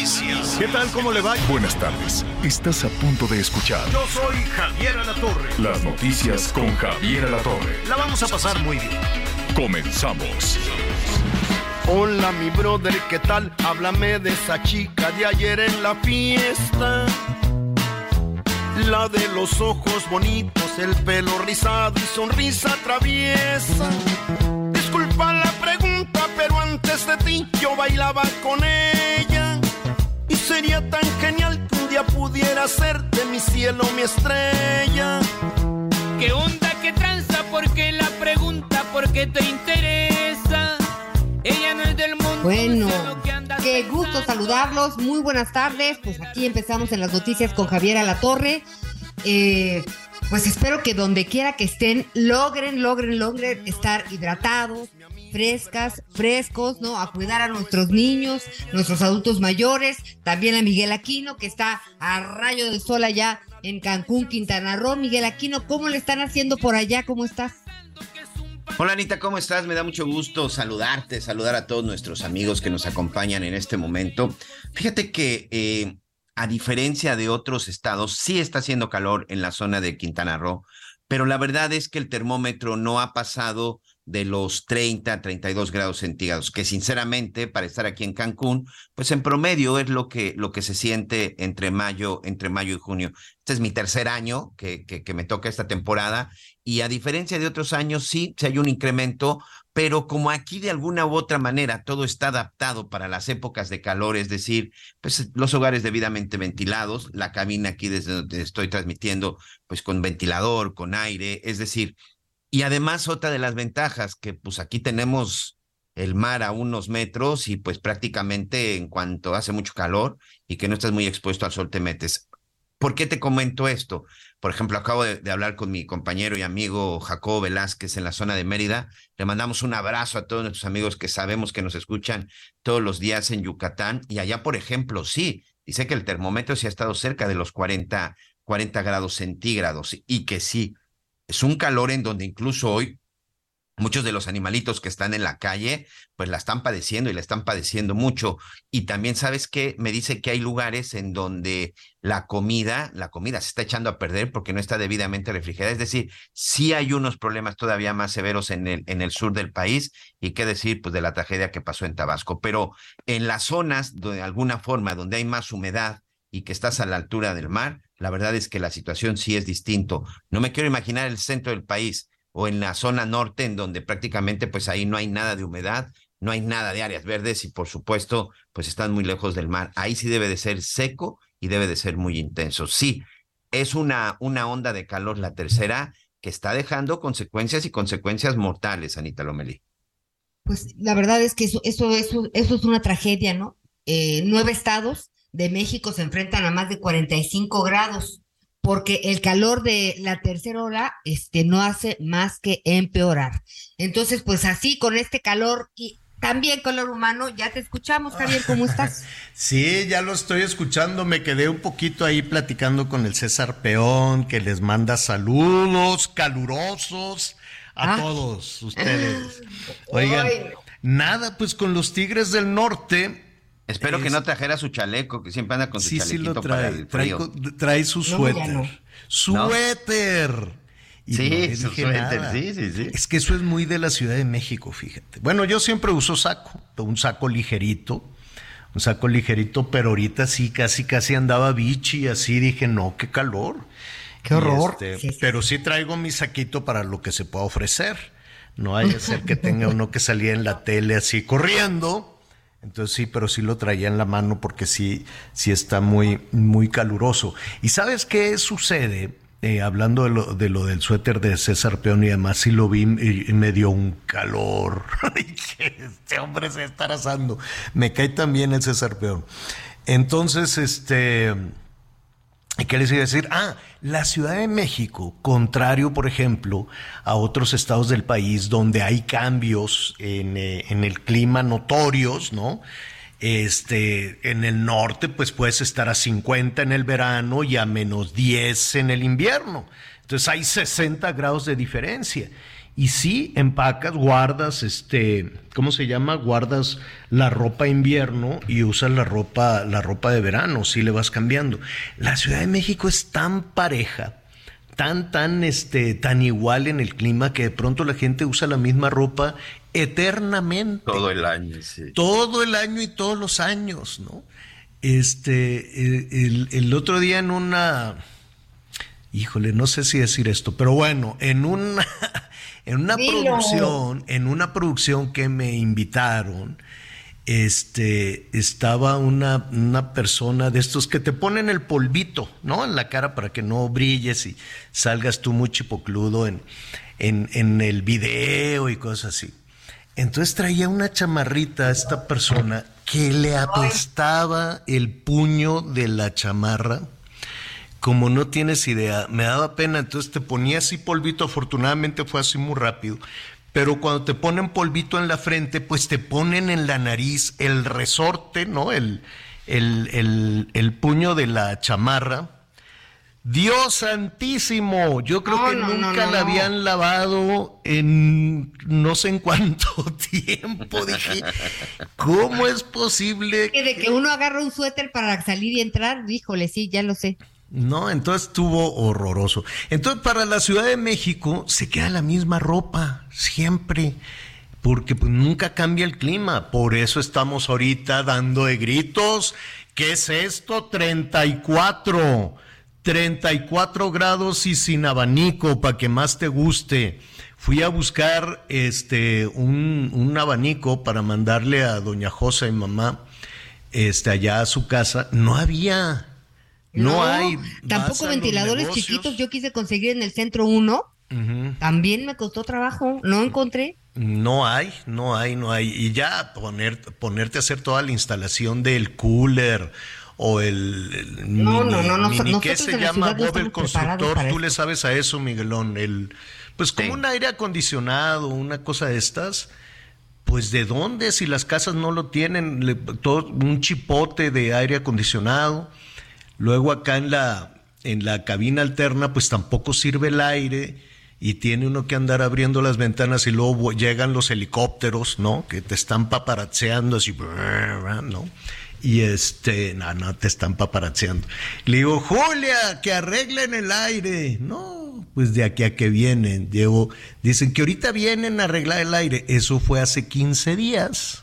Noticias. ¿Qué tal? ¿Cómo le va? Buenas tardes. Estás a punto de escuchar Yo soy Javier Alatorre. las noticias con Javier Alatorre. La vamos a pasar muy bien. Comenzamos. Hola mi brother, ¿qué tal? Háblame de esa chica de ayer en la fiesta. La de los ojos bonitos, el pelo rizado y sonrisa traviesa. Disculpa la pregunta, pero antes de ti yo bailaba con ella. Y sería tan genial que un día pudiera ser de mi cielo mi estrella. ¿Qué onda, qué tranza? porque la pregunta? porque te interesa? Ella no es del mundo. Bueno, que qué gusto saludarlos. Muy buenas tardes. Pues aquí empezamos en las noticias con Javier Alatorre. Eh, pues espero que donde quiera que estén logren, logren, logren estar hidratados, frescas, frescos, ¿no? A cuidar a nuestros niños, nuestros adultos mayores, también a Miguel Aquino, que está a rayo de sol allá en Cancún, Quintana Roo. Miguel Aquino, ¿cómo le están haciendo por allá? ¿Cómo estás? Hola Anita, ¿cómo estás? Me da mucho gusto saludarte, saludar a todos nuestros amigos que nos acompañan en este momento. Fíjate que eh, a diferencia de otros estados, sí está haciendo calor en la zona de Quintana Roo, pero la verdad es que el termómetro no ha pasado de los 30, 32 grados centígrados, que sinceramente para estar aquí en Cancún, pues en promedio es lo que, lo que se siente entre mayo, entre mayo y junio. Este es mi tercer año que, que, me toca esta temporada y a diferencia de otros años, sí, sí hay un incremento, pero como aquí de alguna u otra manera todo está adaptado para las épocas de calor, es decir, pues los hogares debidamente ventilados, la cabina aquí desde donde estoy transmitiendo, pues con ventilador, con aire, es decir, y además otra de las ventajas que pues aquí tenemos el mar a unos metros y pues prácticamente en cuanto hace mucho calor y que no estás muy expuesto al sol te metes. ¿Por qué te comento esto? Por ejemplo, acabo de, hablar con mi compañero y amigo Jacobo Velázquez en la zona de Mérida. Le mandamos un abrazo a todos nuestros amigos que sabemos que nos escuchan todos los días en Yucatán. Y allá, por ejemplo, sí, dice que el termómetro sí ha estado cerca de los 40, 40 grados centígrados y que sí, es un calor en donde incluso hoy muchos de los animalitos que están en la calle, pues la están padeciendo y la están padeciendo mucho. Y también, ¿sabes qué? Me dice que hay lugares en donde la comida, la comida se está echando a perder porque no está debidamente refrigerada. Es decir, sí hay unos problemas todavía más severos en el, en el sur del país y qué decir, pues de la tragedia que pasó en Tabasco. Pero en las zonas, de alguna forma, donde hay más humedad y que estás a la altura del mar, la verdad es que la situación sí es distinto. No me quiero imaginar el centro del país o en la zona norte, en donde prácticamente pues ahí no hay nada de humedad, no hay nada de áreas verdes y por supuesto pues están muy lejos del mar. Ahí sí debe de ser seco y debe de ser muy intenso. Sí, es una, una onda de calor, la tercera, que está dejando consecuencias y consecuencias mortales, Anita Lomelí. Pues la verdad es que eso, eso, eso, eso es una tragedia, ¿no? Eh, nueve estados de México se enfrentan a más de 45 grados porque el calor de la tercera hora este, no hace más que empeorar. Entonces, pues así, con este calor y también calor humano, ya te escuchamos, Javier, ¿cómo estás? Sí, ya lo estoy escuchando, me quedé un poquito ahí platicando con el César Peón, que les manda saludos calurosos a ah. todos ustedes. Oigan, nada, pues con los Tigres del Norte, Espero es... que no trajera su chaleco, que siempre anda con su sí, chalequito sí lo trae, para el frío. Trae, trae su suéter. No, no. Suéter. Y sí, no su suéter, sí, sí, sí. Es que eso es muy de la Ciudad de México, fíjate. Bueno, yo siempre uso saco, un saco ligerito, un saco ligerito, pero ahorita sí, casi, casi andaba bichi y así dije, no, qué calor. Qué horror. Este, sí, sí. Pero sí traigo mi saquito para lo que se pueda ofrecer. No hay que ser que tenga uno que salía en la tele así corriendo. Entonces sí, pero sí lo traía en la mano porque sí, sí está muy, muy caluroso. ¿Y sabes qué sucede? eh, hablando de lo, de lo del suéter de César Peón y además sí lo vi y, me dio un calor. este hombre se está asando. Me cae también el César Peón. Entonces, este... ¿Qué les iba a decir? Ah, la Ciudad de México, contrario, por ejemplo, a otros estados del país donde hay cambios en, eh, en el clima notorios, ¿no? Este, en el norte, pues puedes estar a 50 en el verano y a menos 10 en el invierno. Entonces hay 60 grados de diferencia. Y sí, empacas, guardas, este, ¿cómo se llama? Guardas la ropa invierno y usas la ropa, la ropa de verano, sí le vas cambiando. La Ciudad de México es tan pareja, tan, tan, este, tan igual en el clima que de pronto la gente usa la misma ropa eternamente. Todo el año, sí. Todo el año y todos los años, ¿no? Este, el, otro día en una, híjole, no sé si decir esto, pero bueno, en una, en una producción, en una producción que me invitaron, este, estaba una, una, persona de estos que te ponen el polvito, ¿no? En la cara para que no brilles y salgas tú muy chipocludo en, en, en el video y cosas así. Entonces traía una chamarrita a esta persona que le apestaba el puño de la chamarra. Como no tienes idea, me daba pena, entonces te ponía así polvito, afortunadamente fue así muy rápido, pero cuando te ponen polvito en la frente, pues te ponen en la nariz el resorte, ¿no? El, el, el, el puño de la chamarra Dios santísimo, yo creo que nunca la habían lavado en no sé en cuánto tiempo. Dije, ¿cómo es posible? Que de que uno agarra un suéter para salir y entrar, híjole, sí, ya lo sé. No, entonces estuvo horroroso. Entonces para la Ciudad de México se queda la misma ropa, siempre porque pues, nunca cambia el clima. Por eso estamos ahorita dando de gritos. ¿Qué es esto? 34. 34 grados y sin abanico para que más te guste. Fui a buscar este un, un, abanico para mandarle a doña Josa y mamá este allá a su casa. No había. No, hay. Tampoco ventiladores chiquitos. Yo quise conseguir en el centro uno. También me costó trabajo. No encontré. No hay, no hay, no hay. Y ya poner, ponerte a hacer toda la instalación del cooler o el, no, no, no, no, ¿qué se llama Bob el constructor? Tú le sabes a eso, Miguelón, el pues como un aire acondicionado, una cosa de estas. Pues de dónde si las casas no lo tienen, todo un chipote de aire acondicionado. Luego acá en la en la cabina alterna pues tampoco sirve el aire y tiene uno que andar abriendo las ventanas y luego llegan los helicópteros, ¿no? Que te están paparazzeando así, ¿no? y este, no, no te están paparazziando. Le digo, Julia, que arreglen el aire. No, pues de aquí a que vienen. Llevo, dicen que ahorita vienen a arreglar el aire. Eso fue hace 15 días.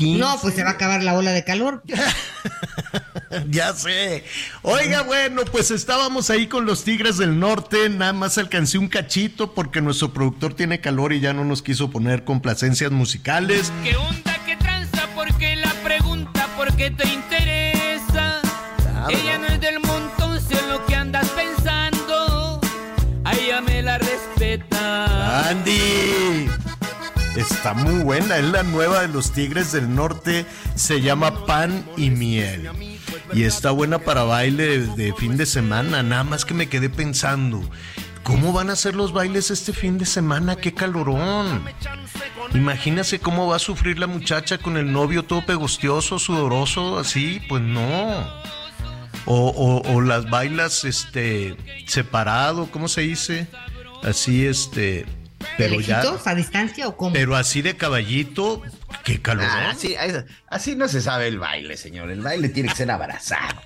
No, pues se va a acabar la ola de calor. ya sé. Oiga, bueno, pues estábamos ahí con los Tigres del Norte. Nada más alcancé un cachito porque nuestro productor tiene calor y ya no nos quiso poner complacencias musicales. ¿Qué onda, qué tranza? Porque la pregunta porque te interesa. Ella no es del montón, sé lo que andas pensando. A ella me la respeta. Andy. Está muy buena, es la nueva de los Tigres del Norte, se llama Pan y Miel. Y está buena para baile de, fin de semana, nada más que me quedé pensando, ¿cómo van a ser los bailes este fin de semana? ¡Qué calorón! Imagínase cómo va a sufrir la muchacha con el novio todo pegostioso, sudoroso, así, pues no. O, o, las bailas este separado, ¿cómo se dice? Así este pero ya a distancia o cómo? Pero así de caballito, qué calor. Ah, así, no se sabe el baile, señor. El baile tiene que ser abrazado.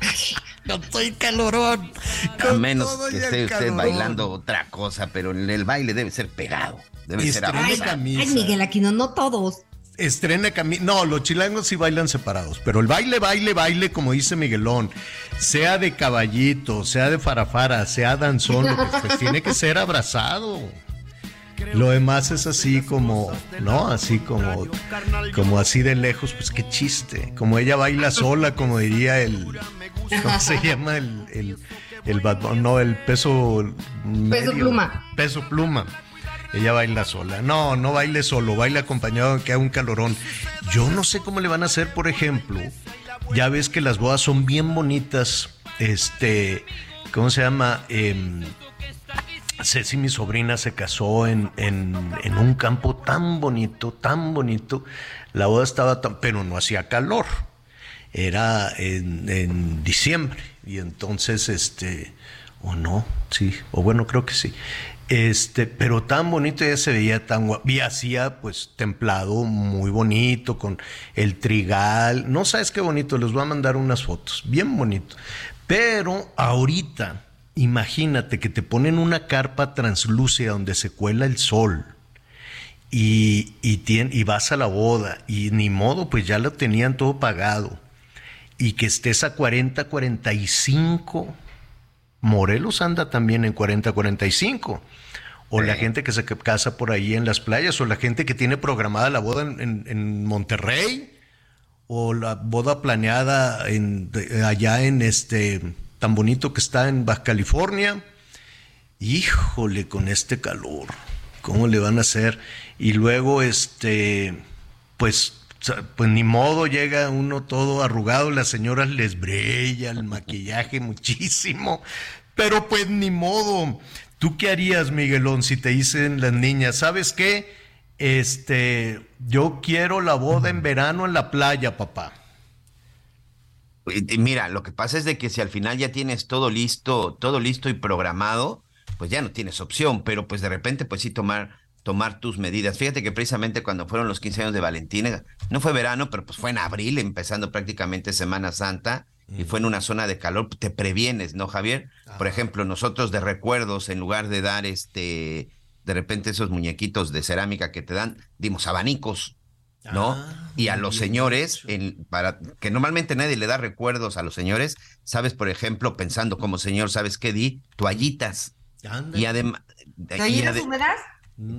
no estoy calorón. A menos que esté usted bailando otra cosa, pero el baile debe ser pegado. Debe ser Ay, Miguel Aquino, no todos. Estrena camisa. No, los chilangos sí bailan separados, pero el baile, baile, baile, como dice Miguelón, sea de caballito, sea de farafara, sea danzón, pues tiene que ser abrazado. Lo demás es así como, ¿no? Así como, como así de lejos, pues qué chiste. Como ella baila sola, como diría el, ¿cómo se llama? El, el Bad Bunny, no, el peso. Peso pluma. Peso pluma. Ella baila sola. No, no baile solo, baila acompañado que haga un calorón. Yo no sé cómo le van a hacer, por ejemplo. Ya ves que las bodas son bien bonitas. Este, ¿cómo se llama? Eh, Ceci, mi sobrina, se casó en, en, un campo tan bonito, tan bonito. La boda estaba tan, pero no hacía calor. Era en, en diciembre. Y entonces, este, o no, sí, o bueno, creo que sí. Este, pero tan bonito ya se veía tan guapo. Y hacía pues templado, muy bonito, con el trigal. No sabes qué bonito, les voy a mandar unas fotos. Bien bonito. Pero ahorita, imagínate que te ponen una carpa translúcida donde se cuela el sol. Y, y, y vas a la boda. Y ni modo, pues ya lo tenían todo pagado. Y que estés a 40, 45 Morelos anda también en 40-45. O la gente que se casa por ahí en las playas, o la gente que tiene programada la boda en, en, en Monterrey, o la boda planeada en, allá en este tan bonito que está en Baja California. Híjole, con este calor, ¿cómo le van a hacer? Y luego, este, pues pues ni modo, llega uno todo arrugado, las señoras les brilla el maquillaje muchísimo, pero pues ni modo. ¿Tú qué harías, Miguelón, si te dicen las niñas, ¿sabes qué? Este, yo quiero la boda en verano en la playa, papá. Mira, lo que pasa es de que si al final ya tienes todo listo, todo listo y programado, pues ya no tienes opción, pero pues de repente pues sí tomar tomar tus medidas. Fíjate que precisamente cuando fueron los 15 años de Valentina, no fue verano, pero pues fue en abril, empezando prácticamente Semana Santa, y fue en una zona de calor, te previenes, ¿no, Javier? Por ejemplo, nosotros de recuerdos, en lugar de dar este, de repente esos muñequitos de cerámica que te dan, dimos abanicos, ¿no? Ah, y a los señores, en, para que normalmente nadie le da recuerdos a los señores, sabes, por ejemplo, pensando como señor, ¿sabes qué di? Toallitas. Anda. Y además... ¿Toallitas ade húmedas?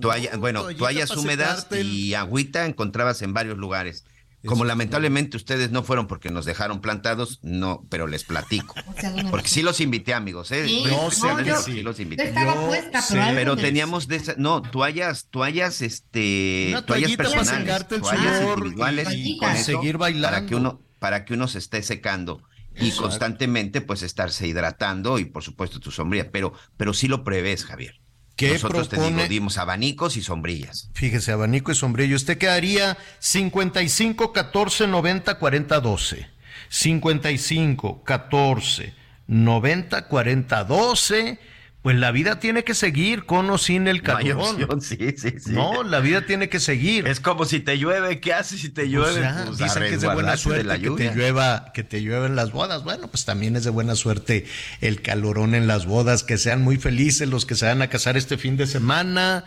Toalla, bueno, toallas húmedas y agüita encontrabas en varios lugares. Como lamentablemente ustedes no fueron porque nos dejaron plantados, no, pero les platico. Porque sí los invité, amigos, ¿eh? Sí, no, no, yo, sí los invité. Yo puesta, pero, sí. pero teníamos de esas, no, toallas, toallas, este, Una toallas personales, el toallas individuales y, y seguir bailando. Para que uno, para que uno se esté secando y Exacto. constantemente, pues, estarse hidratando y, por supuesto, tu sombría. Pero, pero sí lo prevés, Javier. ¿Qué Nosotros propone? te digo, dimos abanicos y sombrillas. Fíjese, abanico y sombrillo. Usted quedaría 55 14 90 40 12. 55 14 90 40 12. Pues la vida tiene que seguir con o sin el calorón. No, sí, sí, sí. no, la vida tiene que seguir. Es como si te llueve, ¿qué haces si te llueve? O sea, pues, dicen que es de buena suerte de que te llueva, que te llueven las bodas. Bueno, pues también es de buena suerte el calorón en las bodas, que sean muy felices los que se van a casar este fin de semana.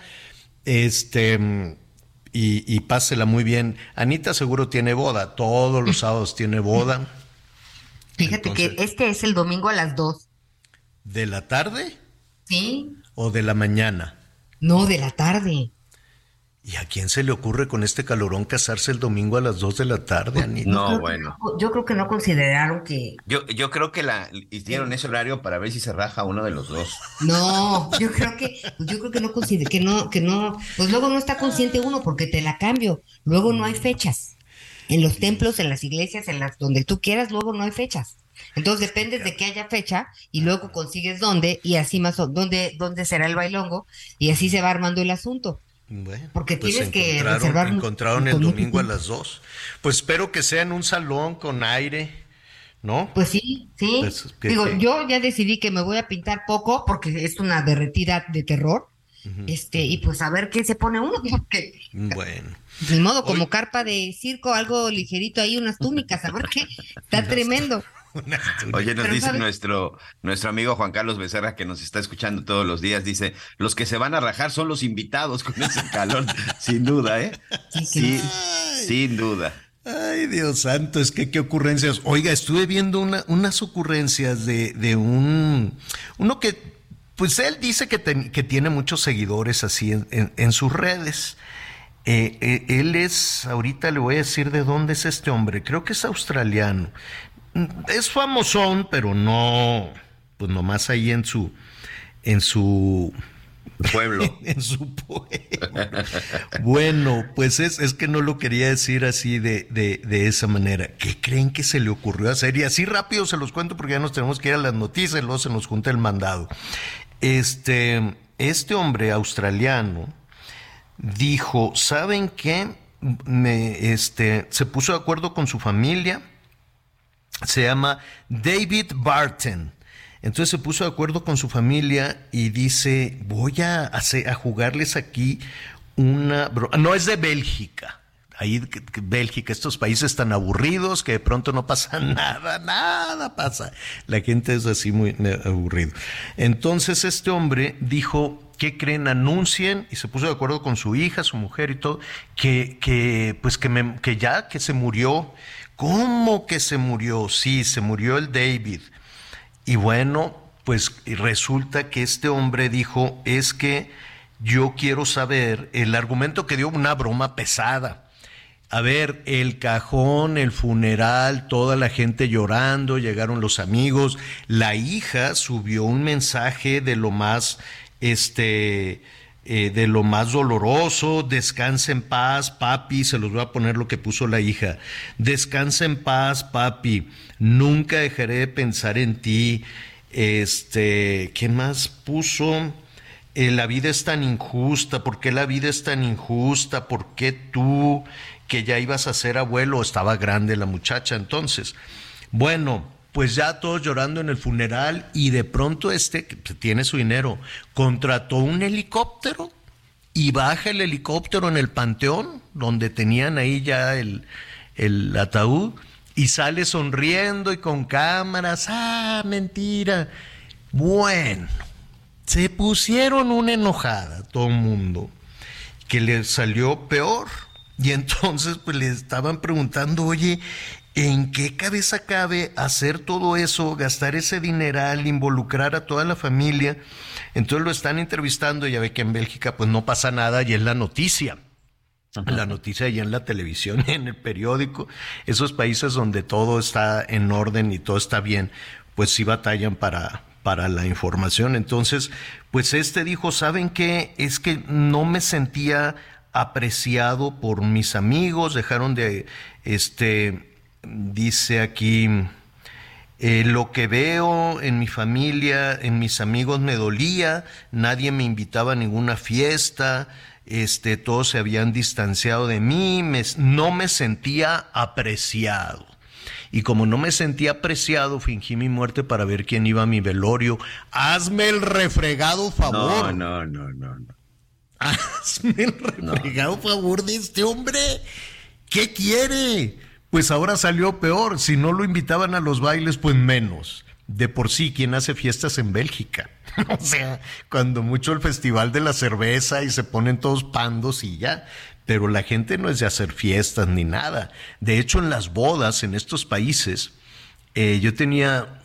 Este y, y pásela muy bien. Anita seguro tiene boda, todos los sábados tiene boda. Fíjate Entonces, que este es el domingo a las 2. ¿De la tarde? Sí. ¿O de la mañana? No, de la tarde. ¿Y a quién se le ocurre con este calorón casarse el domingo a las 2 de la tarde, Anita? No, bueno. No, yo creo que no consideraron que. Yo, yo creo que la hicieron ese horario para ver si se raja uno de los dos. No, yo creo que, yo creo que no considera, que no, que no, pues luego no está consciente uno porque te la cambio. Luego no hay fechas. En los templos, en las iglesias, en las donde tú quieras, luego no hay fechas. Entonces dependes de que haya fecha y luego consigues dónde y así más o dónde, dónde será el bailongo y así se va armando el asunto. Bueno, Porque pues tienes que reservar encontraron el domingo a las dos. Pues espero que sea en un salón con aire, ¿no? Pues sí, sí. Pues, Digo, yo ya decidí que me voy a pintar poco porque es una derretida de terror. Este, y pues a ver qué se pone uno, porque Bueno. de modo como carpa de circo, algo ligerito ahí, unas túnicas, a ver qué, está tremendo. Oye, nos Pero, dice ¿sabes? nuestro, nuestro amigo Juan Carlos Becerra, que nos está escuchando todos los días, dice, los que se van a rajar son los invitados con ese calor, sin duda, ¿eh? Sí, sin duda. Ay, Dios santo, es que qué ocurrencias. Oiga, estuve viendo una, unas ocurrencias de, de un, uno que, pues él dice que, que tiene muchos seguidores así en, en- en sus redes. Eh, eh, él es, ahorita le voy a decir de dónde es este hombre, creo que es australiano. Es famosón, pero no, pues nomás ahí en su, en su pueblo. en su pueblo. bueno, pues es, es, que no lo quería decir así de, de, de, esa manera. ¿Qué creen que se le ocurrió hacer? Y así rápido se los cuento porque ya nos tenemos que ir a las noticias y luego se nos junta el mandado. Este, este hombre australiano dijo, ¿saben qué? Me, este, se puso de acuerdo con su familia. Se llama David Barton. Entonces se puso de acuerdo con su familia y dice, voy a, hacer, a jugarles aquí una... No es de Bélgica. Ahí, Bélgica, estos países tan aburridos que de pronto no pasa nada, nada pasa. La gente es así muy aburrido. Entonces este hombre dijo, ¿qué creen? Anuncien, y se puso de acuerdo con su hija, su mujer y todo, que, que pues que, me, que ya, que se murió. ¿Cómo que se murió? Sí, se murió el David. Y bueno, pues resulta que este hombre dijo, es que yo quiero saber, el argumento que dio una broma pesada. A ver, el cajón, el funeral, toda la gente llorando, llegaron los amigos, la hija subió un mensaje de lo más, este, eh, de lo más doloroso, descansa en paz, papi, se los voy a poner lo que puso la hija, descansa en paz, papi, nunca dejaré de pensar en ti, este, ¿qué más puso? Eh, la vida es tan injusta, ¿por qué la vida es tan injusta? ¿Por qué tú, que ya ibas a ser abuelo, estaba grande la muchacha entonces? Bueno, pues ya todos llorando en el funeral y de pronto este, que tiene su dinero, contrató un helicóptero y baja el helicóptero en el panteón, donde tenían ahí ya el, el ataúd, y sale sonriendo y con cámaras, ah, mentira. Bueno, se pusieron una enojada todo el mundo, que le salió peor. Y entonces pues le estaban preguntando, oye, ¿en qué cabeza cabe hacer todo eso, gastar ese dineral, involucrar a toda la familia? Entonces lo están entrevistando, ya ve que en Bélgica pues no pasa nada y es la noticia. La noticia ya en la televisión, en el periódico, esos países donde todo está en orden y todo está bien, pues sí batallan para, para la información. Entonces, pues este dijo, ¿saben qué? Es que no me sentía apreciado por mis amigos, dejaron de, este, dice aquí, eh, lo que veo en mi familia, en mis amigos me dolía, nadie me invitaba a ninguna fiesta, este, todos se habían distanciado de mí, no me sentía apreciado. Y como no me sentía apreciado, fingí mi muerte para ver quién iba a mi velorio. Hazme el refregado favor. No, no, no, no. no. Hazme el refregado favor de este hombre. ¿Qué quiere? Pues ahora salió peor. Si no lo invitaban a los bailes, pues menos. De por sí, ¿quién hace fiestas en Bélgica? o sea, cuando mucho el festival de la cerveza y se ponen todos pandos y ya. Pero la gente no es de hacer fiestas ni nada. De hecho, en las bodas en estos países, eh, yo tenía,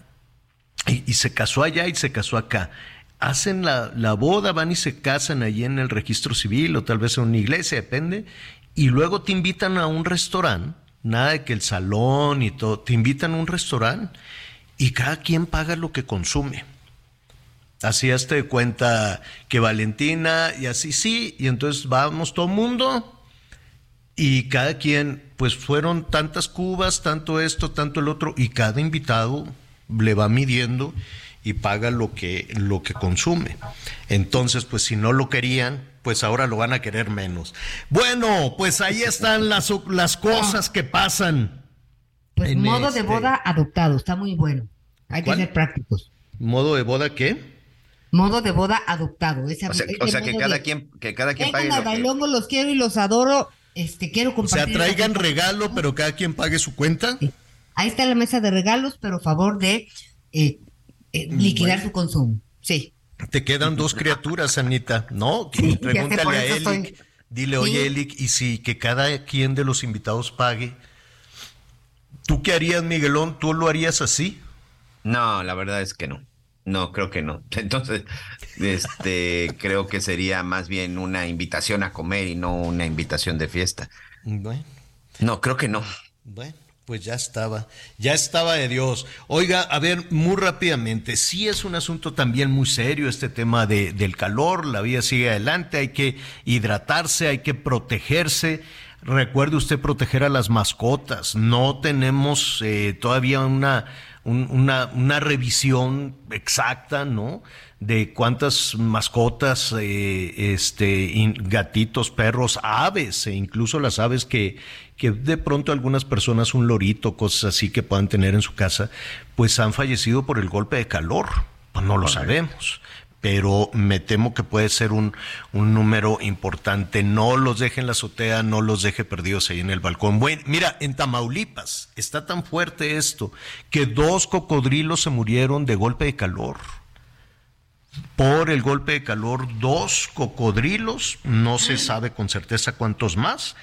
y, se casó allá y se casó acá. Hacen la, la boda, van y se casan allí en el registro civil o tal vez en una iglesia, depende. Y luego te invitan a un restaurante, nada de que el salón y todo, te invitan a un restaurante y cada quien paga lo que consume. Así este cuenta que Valentina y así sí, y entonces vamos todo mundo y cada quien, pues fueron tantas cubas, tanto esto, tanto el otro, y cada invitado le va midiendo y paga lo que, lo que consume. Entonces, pues si no lo querían, pues ahora lo van a querer menos. Bueno, pues ahí están las, las cosas que pasan. Pues modo de este boda adoptado, está muy bueno. Hay que ser prácticos. ¿Modo de boda qué? Modo de boda adoptado. o sea, que, cada quien, que cada quien pague. Lo que... los quiero y los adoro. Este, quiero compartir. O sea, traigan regalo, pero cada quien pague su cuenta. Ahí está la mesa de regalos, pero a favor de eh, eh, liquidar su consumo. Sí. Te quedan dos criaturas, Anita, ¿no? Pregúntale a Elic. Dile, oye, Elic, y si que cada quien de los invitados pague. ¿Tú qué harías, Miguelón? ¿Tú lo harías así? No, la verdad es que no. No, creo que no. Entonces, este, creo que sería más bien una invitación a comer y no una invitación de fiesta. Bueno. No, creo que no. Bueno, Pues ya estaba, ya estaba de Dios. Oiga, a ver, muy rápidamente, sí es un asunto también muy serio este tema de, del calor, la vida sigue adelante, hay que hidratarse, hay que protegerse. Recuerde usted proteger a las mascotas, no tenemos eh, todavía una, una, revisión exacta, ¿no? de cuántas mascotas, eh, este, gatitos, perros, aves, e incluso las aves que, que de pronto algunas personas, un lorito, cosas así que puedan tener en su casa, pues han fallecido por el golpe de calor. Pues no lo sabemos pero me temo que puede ser un, un, número importante. No los deje en la azotea, no los deje perdidos ahí en el balcón. Bueno, mira, en Tamaulipas está tan fuerte esto que dos cocodrilos se murieron de golpe de calor por el golpe de calor dos cocodrilos, no se sabe con certeza cuántos más,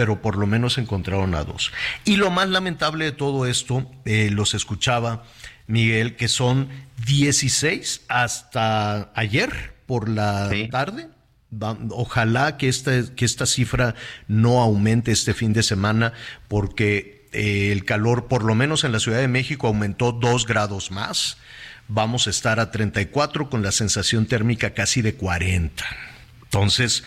pero por lo menos encontraron a dos. Y lo más lamentable de todo esto, eh, los escuchaba Miguel, que son 16 hasta ayer por la tarde. Ojalá que esta, que esta cifra no aumente este fin de semana porque eh, el calor, por lo menos en la Ciudad de México, aumentó dos grados más vamos a estar a 34 con la sensación térmica casi de 40. Entonces,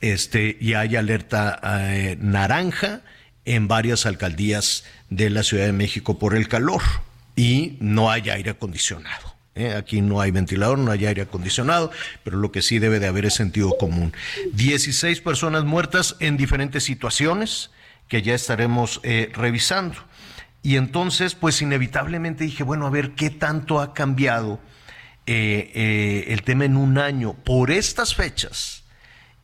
este, ya hay alerta eh, naranja en varias alcaldías de la Ciudad de México por el calor y no hay aire acondicionado. ¿eh? Aquí no hay ventilador, no hay aire acondicionado, pero lo que sí debe de haber es sentido común. 16 personas muertas en diferentes situaciones que ya estaremos eh, revisando. Y entonces, pues inevitablemente dije, bueno, a ver, ¿qué tanto ha cambiado el tema en un año? Por estas fechas,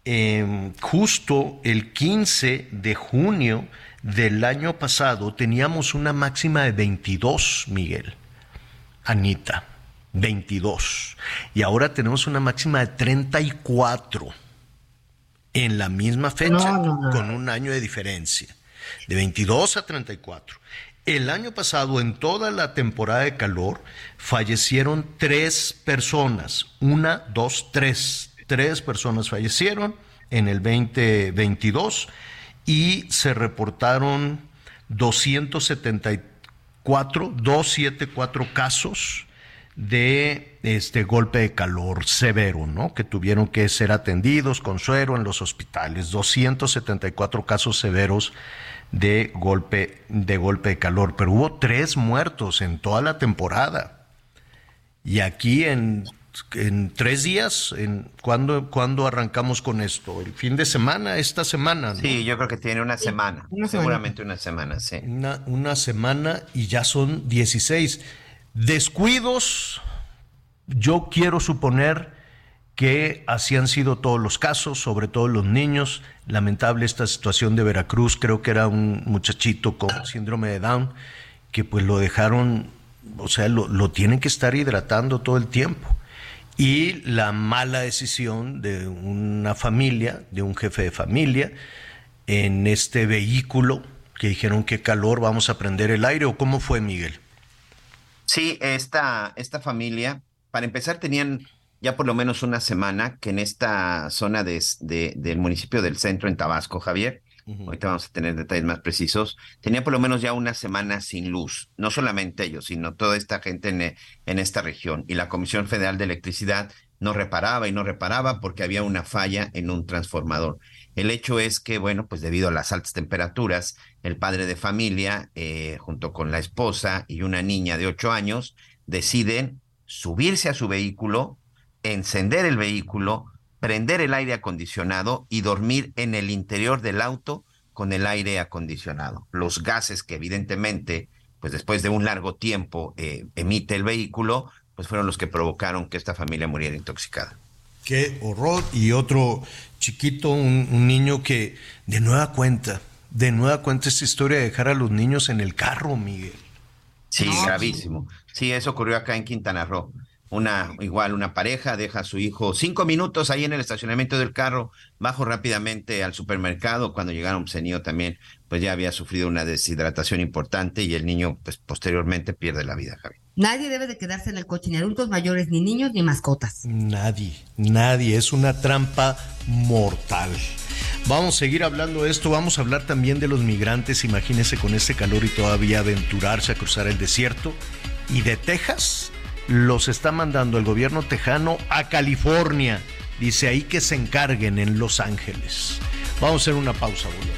em, justo el 15 de junio del año pasado, teníamos una máxima de 22, Miguel. Anita, 22. Y ahora tenemos una máxima de 34 en la misma fecha, con un año de diferencia, de 22 a 34. El año pasado, en toda la temporada de calor, fallecieron tres personas. Una, dos, tres. Tres personas fallecieron en el 2022 y se reportaron 274, 274 casos de este golpe de calor severo, ¿no? Que tuvieron que ser atendidos con suero en los hospitales. 274 casos severos de golpe, de golpe de calor, pero hubo tres muertos en toda la temporada. Y aquí en, en tres días, en, ¿cuándo, arrancamos con esto? ¿El fin de semana? ¿Esta semana? Sí, yo creo que tiene una semana, seguramente una semana, sí. Una, una semana y ya son 16. Descuidos, yo quiero suponer que así han sido todos los casos, sobre todo los niños. Lamentable esta situación de Veracruz, creo que era un muchachito con síndrome de Down, que pues lo dejaron, o sea, lo, tienen que estar hidratando todo el tiempo. Y la mala decisión de una familia, de un jefe de familia, en este vehículo, que dijeron qué calor, vamos a prender el aire, o cómo fue, Miguel. Sí, esta, esta familia, para empezar, tenían ya por lo menos una semana que en esta zona de, del municipio del centro, en Tabasco, Javier, ahorita vamos a tener detalles más precisos, tenía por lo menos ya una semana sin luz, no solamente ellos, sino toda esta gente en, en esta región. Y la Comisión Federal de Electricidad no reparaba y no reparaba porque había una falla en un transformador. El hecho es que, bueno, pues debido a las altas temperaturas, el padre de familia, eh, junto con la esposa y una niña de ocho años, deciden subirse a su vehículo, encender el vehículo, prender el aire acondicionado y dormir en el interior del auto con el aire acondicionado. Los gases que evidentemente, pues después de un largo tiempo eh, emite el vehículo, pues fueron los que provocaron que esta familia muriera intoxicada. Qué horror. Y otro chiquito, un, niño que de nueva cuenta, de nueva cuenta esta historia de dejar a los niños en el carro, Miguel. Sí, gravísimo. Sí, eso ocurrió acá en Quintana Roo una igual una pareja deja a su hijo cinco minutos ahí en el estacionamiento del carro, bajo rápidamente al supermercado. Cuando llegaron, pues el niño también pues ya había sufrido una deshidratación importante y el niño pues posteriormente pierde la vida, Javi. Nadie debe de quedarse en el coche, ni adultos mayores, ni niños, ni mascotas. Nadie, nadie. Es una trampa mortal. Vamos a seguir hablando de esto, vamos a hablar también de los migrantes, imagínense con este calor y todavía aventurarse a cruzar el desierto. Y de Texas los está mandando el gobierno tejano a California. Dice ahí que se encarguen en Los Ángeles. Vamos a hacer una pausa, boludo.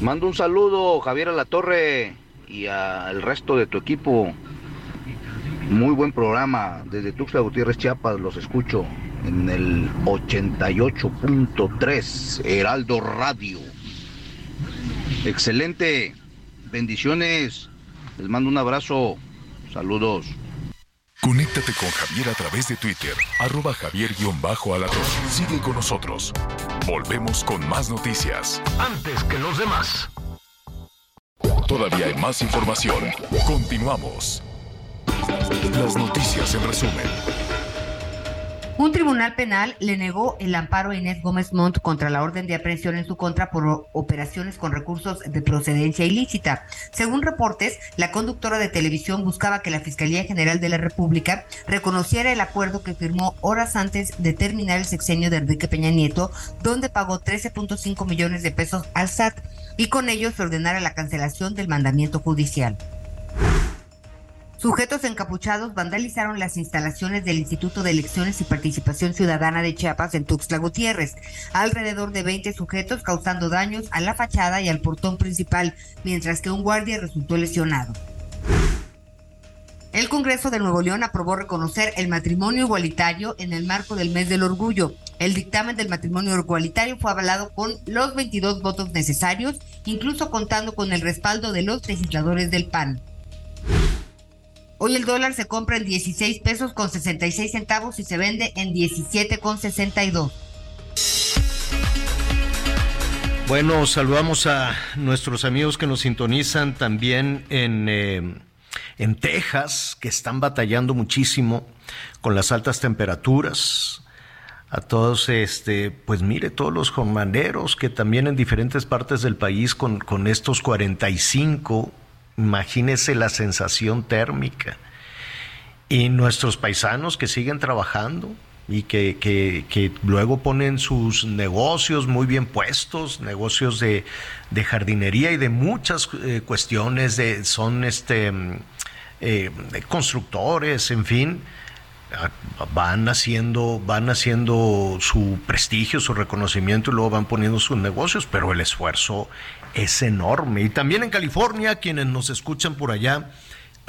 Mando un saludo, Javier a la Torre y al resto de tu equipo. Muy buen programa. Desde Tuxtla Gutiérrez, Chiapas, los escucho en el 88.3 Heraldo Radio. Excelente. Bendiciones. Les mando un abrazo. Saludos. Conéctate con Javier a través de Twitter, arroba javier-alatón. Sigue con nosotros. Volvemos con más noticias. Antes que los demás. Todavía hay más información. Continuamos. Las noticias en resumen. Un tribunal penal le negó el amparo a Inés Gómez Montt contra la orden de aprehensión en su contra por operaciones con recursos de procedencia ilícita. Según reportes, la conductora de televisión buscaba que la Fiscalía General de la República reconociera el acuerdo que firmó horas antes de terminar el sexenio de Enrique Peña Nieto, donde pagó 13.5 millones de pesos al SAT y con ello se ordenara la cancelación del mandamiento judicial. Sujetos encapuchados vandalizaron las instalaciones del Instituto de Elecciones y Participación Ciudadana de Chiapas en Tuxtla Gutiérrez. Alrededor de 20 sujetos causando daños a la fachada y al portón principal, mientras que un guardia resultó lesionado. El Congreso de Nuevo León aprobó reconocer el matrimonio igualitario en el marco del mes del orgullo. El dictamen del matrimonio igualitario fue avalado con los 22 votos necesarios, incluso contando con el respaldo de los legisladores del PAN. Hoy el dólar se compra en 16 pesos con 66 centavos y se vende en 17 con 62. Bueno, saludamos a nuestros amigos que nos sintonizan también en, eh, en Texas, que están batallando muchísimo con las altas temperaturas. A todos, este, pues mire, todos los jornaleros que también en diferentes partes del país con, con estos 45 Imagínese la sensación térmica. Y nuestros paisanos que siguen trabajando y que, que, luego ponen sus negocios muy bien puestos, negocios de, de jardinería y de muchas eh, cuestiones, de, son este, eh, constructores, en fin van haciendo, van haciendo su prestigio, su reconocimiento y luego van poniendo sus negocios, pero el esfuerzo es enorme. Y también en California, quienes nos escuchan por allá,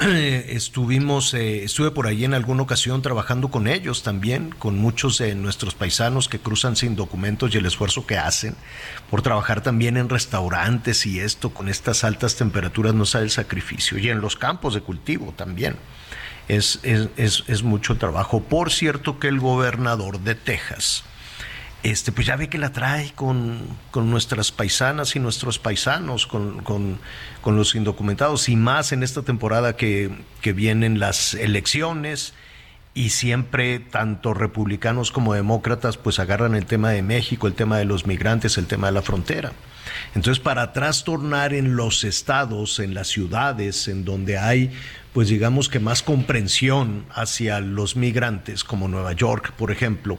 estuvimos, eh, estuve por allí en alguna ocasión trabajando con ellos también, con muchos de nuestros paisanos que cruzan sin documentos y el esfuerzo que hacen por trabajar también en restaurantes y esto con estas altas temperaturas no sabe el sacrificio y en los campos de cultivo también. Es, es, es mucho trabajo. Por cierto que el gobernador de Texas, este, pues ya ve que la trae con, nuestras paisanas y nuestros paisanos, con, los indocumentados, y más en esta temporada que, que, vienen las elecciones, y siempre tanto republicanos como demócratas pues agarran el tema de México, el tema de los migrantes, el tema de la frontera. Entonces, para trastornar en los estados, en las ciudades, en donde hay, pues digamos que más comprensión hacia los migrantes, como Nueva York, por ejemplo,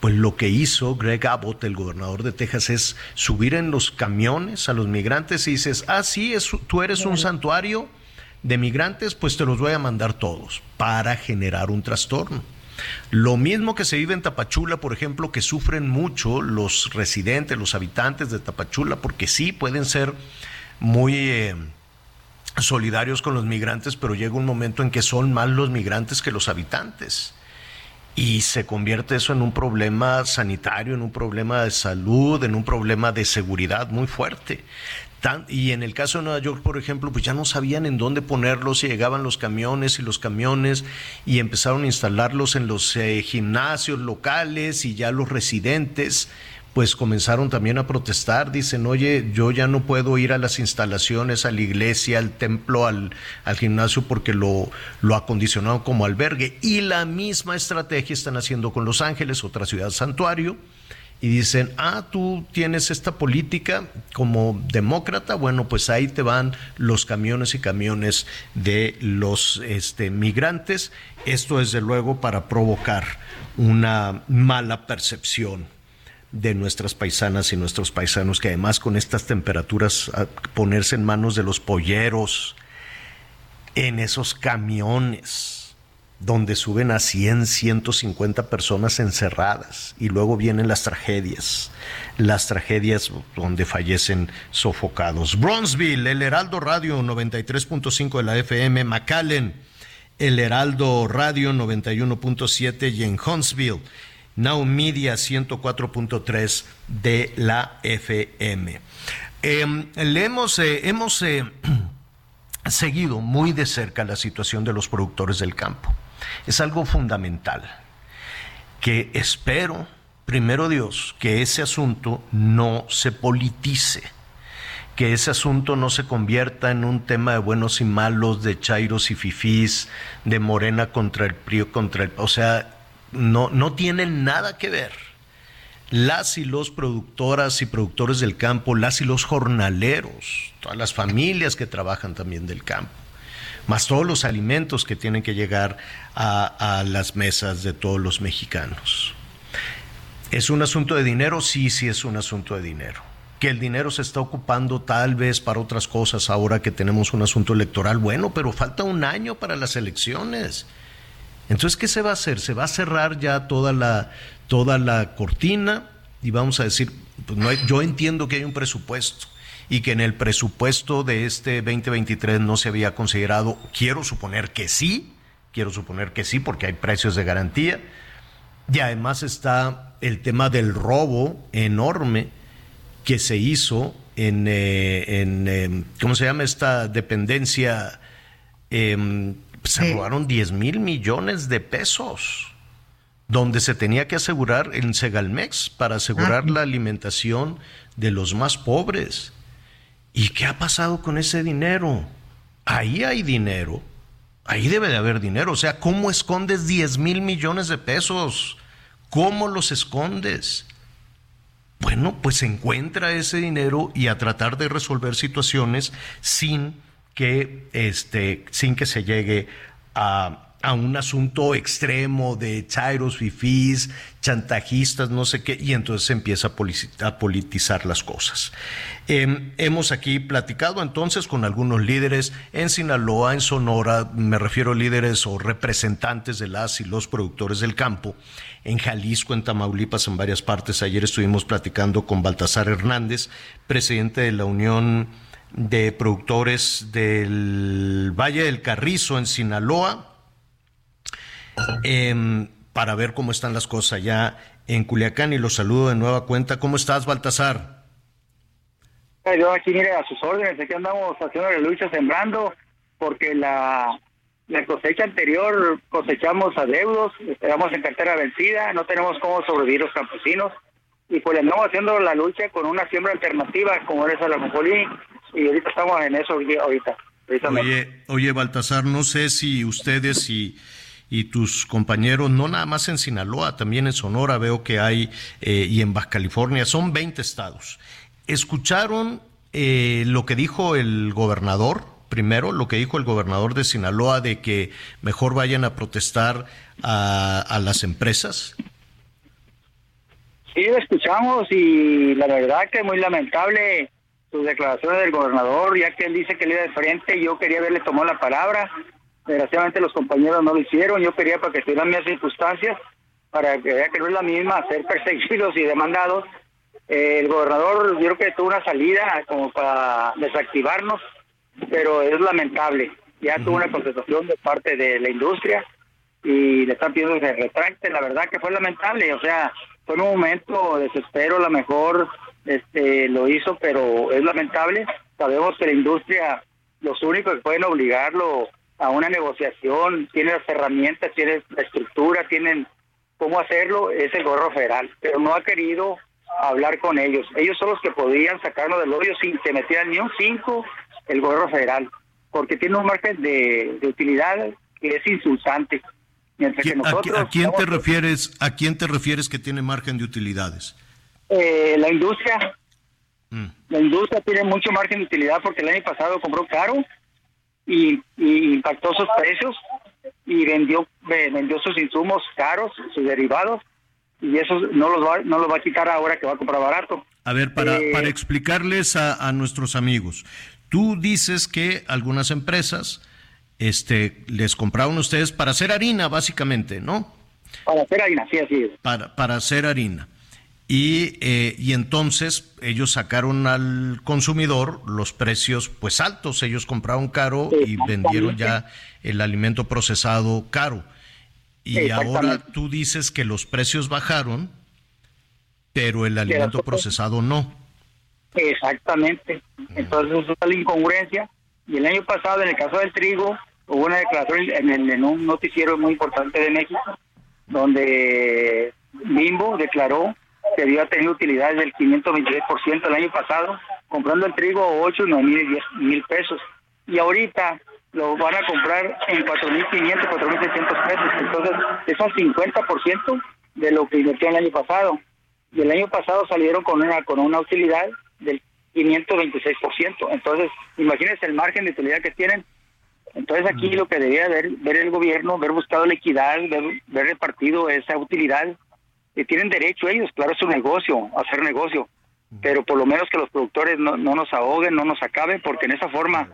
pues lo que hizo Greg Abbott, el gobernador de Texas, es subir en los camiones a los migrantes y dices, ah, sí, es, tú eres un santuario de migrantes, pues te los voy a mandar todos para generar un trastorno. Lo mismo que se vive en Tapachula, por ejemplo, que sufren mucho los residentes, los habitantes de Tapachula, porque sí pueden ser muy eh, solidarios con los migrantes, pero llega un momento en que son más los migrantes que los habitantes y se convierte eso en un problema sanitario, en un problema de salud, en un problema de seguridad muy fuerte. y en el caso de Nueva York, por ejemplo, pues ya no sabían en dónde ponerlos y llegaban los camiones y los camiones y empezaron a instalarlos en los eh, gimnasios locales y ya los residentes pues comenzaron también a protestar, dicen, oye, yo ya no puedo ir a las instalaciones, a la iglesia, al templo, al, gimnasio, porque lo, lo acondicionaron como albergue. Y la misma estrategia están haciendo con Los Ángeles, otra ciudad santuario, y dicen, ah, tú tienes esta política como demócrata, bueno, pues ahí te van los camiones y camiones de los este, migrantes. Esto desde luego para provocar una mala percepción de nuestras paisanas y nuestros paisanos, que además con estas temperaturas ponerse en manos de los polleros, en esos camiones donde suben a 100, 150 personas encerradas y luego vienen las tragedias, las tragedias donde fallecen sofocados. Bronzeville, el Heraldo Radio 93.5 de la FM, McAllen, el Heraldo Radio 91.7 y en Huntsville, Now Media 104.3 de la FM. Em, eh, hemos eh, seguido muy de cerca la situación de los productores del campo es algo fundamental, que espero, primero Dios, que ese asunto no se politice, que ese asunto no se convierta en un tema de buenos y malos, de chairos y fifís, de morena contra el PRI contra el... O sea, no, no tienen nada que ver. Las y los productoras y productores del campo, las y los jornaleros, todas las familias que trabajan también del campo más todos los alimentos que tienen que llegar a, las mesas de todos los mexicanos. ¿Es un asunto de dinero? Sí, sí es un asunto de dinero. Que el dinero se está ocupando tal vez para otras cosas ahora que tenemos un asunto electoral. Bueno, pero falta un año para las elecciones. Entonces, ¿qué se va a hacer? Se va a cerrar ya toda la, toda la cortina y vamos a decir, pues no yo entiendo que hay un presupuesto y que en el presupuesto de este 2023 no se había considerado, quiero suponer que sí, quiero suponer que sí, porque hay precios de garantía, y además está el tema del robo enorme que se hizo en, eh, em, ¿cómo se llama esta dependencia? Em, se robaron 10 mil millones de pesos donde se tenía que asegurar en Segalmex para asegurar ah. la alimentación de los más pobres. ¿Y qué ha pasado con ese dinero? Ahí hay dinero. Ahí debe de haber dinero. O sea, ¿cómo escondes 10 mil millones de pesos? ¿Cómo los escondes? Bueno, pues encuentra ese dinero y a tratar de resolver situaciones sin que, este, sin que se llegue a a un asunto extremo de chairos, fifís, chantajistas, no sé qué, y entonces se empieza a politizar las cosas. Em, hemos aquí platicado entonces con algunos líderes en Sinaloa, en Sonora, me refiero a líderes o representantes de las y los productores del campo, en Jalisco, en Tamaulipas, en varias partes. Ayer estuvimos platicando con Baltasar Hernández, presidente de la Unión de Productores del Valle del Carrizo, en Sinaloa Em, para ver cómo están las cosas allá en Culiacán y los saludo de nueva cuenta. ¿Cómo estás, Baltasar? Eh, yo aquí, mire, a sus órdenes, aquí andamos haciendo la lucha sembrando, porque la, la cosecha anterior cosechamos adeudos, estamos en cartera vencida, no tenemos cómo sobrevivir los campesinos, y pues andamos haciendo la lucha con una siembra alternativa como es la mejolí, y ahorita estamos en eso ahorita. Oye, oye, Baltasar, no sé si ustedes y y tus compañeros, no nada más en Sinaloa, también en Sonora veo que hay, eh, y en Baja California, son 20 estados. ¿Escucharon eh, lo que dijo el gobernador? Primero, lo que dijo el gobernador de Sinaloa de que mejor vayan a protestar a, a las empresas. Sí, lo escuchamos y la verdad que es muy lamentable sus declaraciones del gobernador, ya que él dice que le iba de frente, yo quería verle tomó la palabra, Desgraciadamente los compañeros no lo hicieron. Yo quería para que estuvieran mis circunstancias, para que vea que no es la misma ser perseguidos y demandados. el gobernador yo creo que tuvo una salida como para desactivarnos, pero es lamentable. Ya tuvo una contestación de parte de la industria y le están pidiendo que se retracte. La verdad que fue lamentable, o sea, fue un momento de desespero, a lo mejor este, lo hizo, pero es lamentable. Sabemos que la industria, los únicos que pueden obligarlo a una negociación, tiene las herramientas, tiene la estructura, tienen cómo hacerlo, es el gobierno federal, pero no ha querido hablar con ellos. Ellos son los que podían sacarnos del hoyo sin que metieran ni un 5 el gobierno federal, porque tiene un margen de, utilidad que es insultante. Mientras que nosotros, ¿A, quién te refieres? ¿A quién te refieres que tiene margen de utilidades? Eh, la industria. Mm. La industria tiene mucho margen de utilidad porque el año pasado compró caro y, impactó sus precios y vendió vendió sus insumos caros, sus derivados y eso no los va, no los va a quitar ahora que va a comprar barato. A ver, para, eh, para explicarles a, a, nuestros amigos, tú dices que algunas empresas este, les compraron ustedes para hacer harina, básicamente, ¿no? Para hacer harina, sí, así es. Para, para hacer harina. Y, eh, y entonces ellos sacaron al consumidor los precios pues altos, ellos compraron caro y vendieron ya el alimento procesado caro. Y ahora tú dices que los precios bajaron, pero el alimento procesado no. Exactamente. Entonces es la incongruencia. Y el año pasado, en el caso del trigo, hubo una declaración en, el, en un noticiero muy importante de México, donde Bimbo declaró que había tenido utilidades del 526% el año pasado, comprando el trigo a 8, 9 mil, 10 mil pesos. Y ahorita lo van a comprar en 4.500, 4.600 pesos. Entonces, es un 50% de lo que invirtió el año pasado. Y el año pasado salieron con una, con una utilidad del 526%. Entonces, imagínense el margen de utilidad que tienen. Entonces, aquí lo que debía ver, ver el gobierno, ver buscado la equidad, ver, ver repartido esa utilidad que tienen derecho ellos, claro, es su negocio, hacer negocio, pero por lo menos que los productores no, no nos ahoguen, no nos acaben, porque en esa forma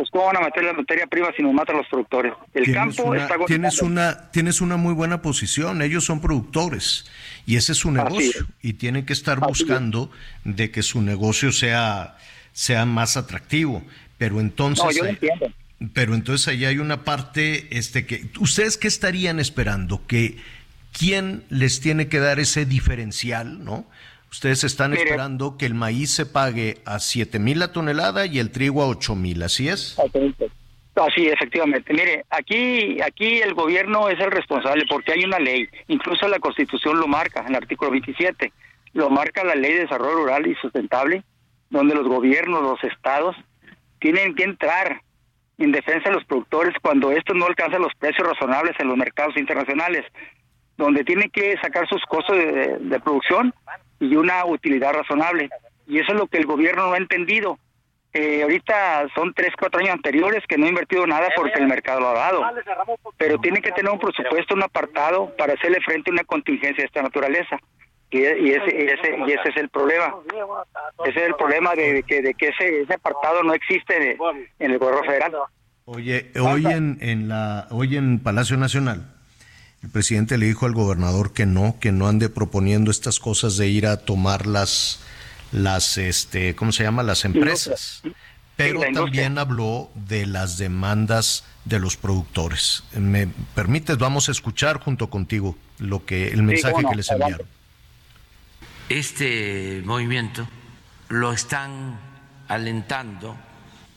pues cómo van a meter la materia prima si nos matan los productores. El campo está tienes una tienes una muy buena posición, ellos son productores y ese es su negocio y tienen que estar buscando de que su negocio sea sea más atractivo, pero entonces eh, pero entonces ahí hay una parte este que ustedes qué estarían esperando que quién les tiene que dar ese diferencial, ¿no? Ustedes están esperando que el maíz se pague a 7 mil la tonelada y el trigo a 8 mil, ¿así es? Así, efectivamente. Mire, aquí, aquí el gobierno es el responsable porque hay una ley, incluso la Constitución lo marca, en el artículo 27, lo marca la Ley de Desarrollo Rural y Sustentable, donde los gobiernos, los estados, tienen que entrar en defensa de los productores cuando esto no alcanza los precios razonables en los mercados internacionales, donde tienen que sacar sus costos de producción y una utilidad razonable. Y eso es lo que el gobierno no ha entendido. Eh, ahorita son tres, cuatro años anteriores que no ha invertido nada porque el mercado lo ha dado. Pero tiene que tener un presupuesto, un apartado para hacerle frente a una contingencia de esta naturaleza. Y, ese, ese, y ese es el problema. Ese es el problema de, que, de que ese, ese apartado no existe en el gobierno federal. Oye, hoy en, en, la, hoy en Palacio Nacional el presidente le dijo al gobernador que no, que no ande proponiendo estas cosas de ir a tomar las, las este, ¿cómo se llama? Las empresas. Pero también habló de las demandas de los productores. ¿Me permites? Vamos a escuchar junto contigo lo que el mensaje que les enviaron. Este movimiento lo están alentando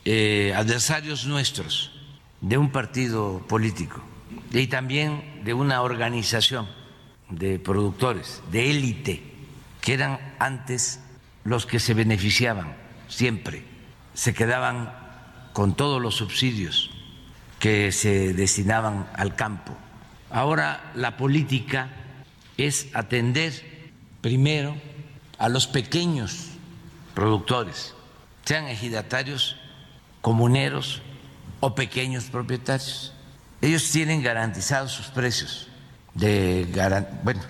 eh, adversarios nuestros de un partido político y también de una organización de productores, de élite, que eran antes los que se beneficiaban siempre, se quedaban con todos los subsidios que se destinaban al campo. Ahora la política es atender primero a los pequeños productores, sean ejidatarios, comuneros o pequeños propietarios ellos tienen garantizados sus precios de bueno,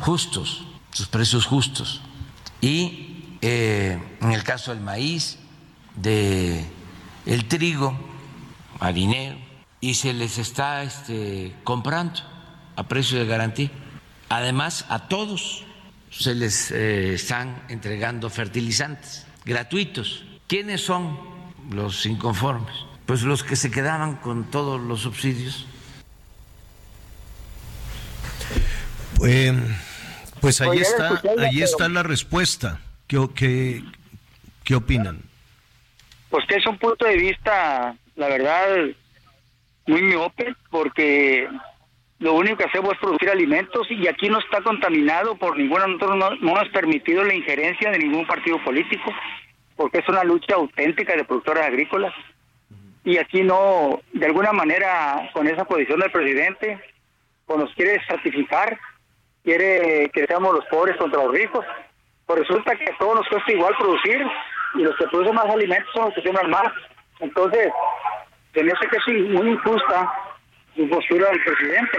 justos, sus precios justos. Y eh, en el caso del maíz, de el trigo, marinero, y se les está este, comprando a precio de garantía. Además, a todos se les eh, están entregando fertilizantes gratuitos. ¿Quiénes son los inconformes? Pues los que se quedaban con todos los subsidios. Pues, pues ahí está, ahí está la respuesta. ¿Qué, qué, qué opinan? Pues que es un punto de vista, la verdad, muy miope, porque lo único que hacemos es producir alimentos y aquí no está contaminado por ninguna, nosotros no, no hemos permitido la injerencia de ningún partido político, porque es una lucha auténtica de productores agrícolas y aquí no, de alguna manera, con esa posición del presidente, pues nos quiere certificar, quiere que seamos los pobres contra los ricos, Pues resulta que a todos nos cuesta igual producir y los que producen más alimentos son los que siembran más. Entonces, se me hace que es muy injusta su postura del presidente.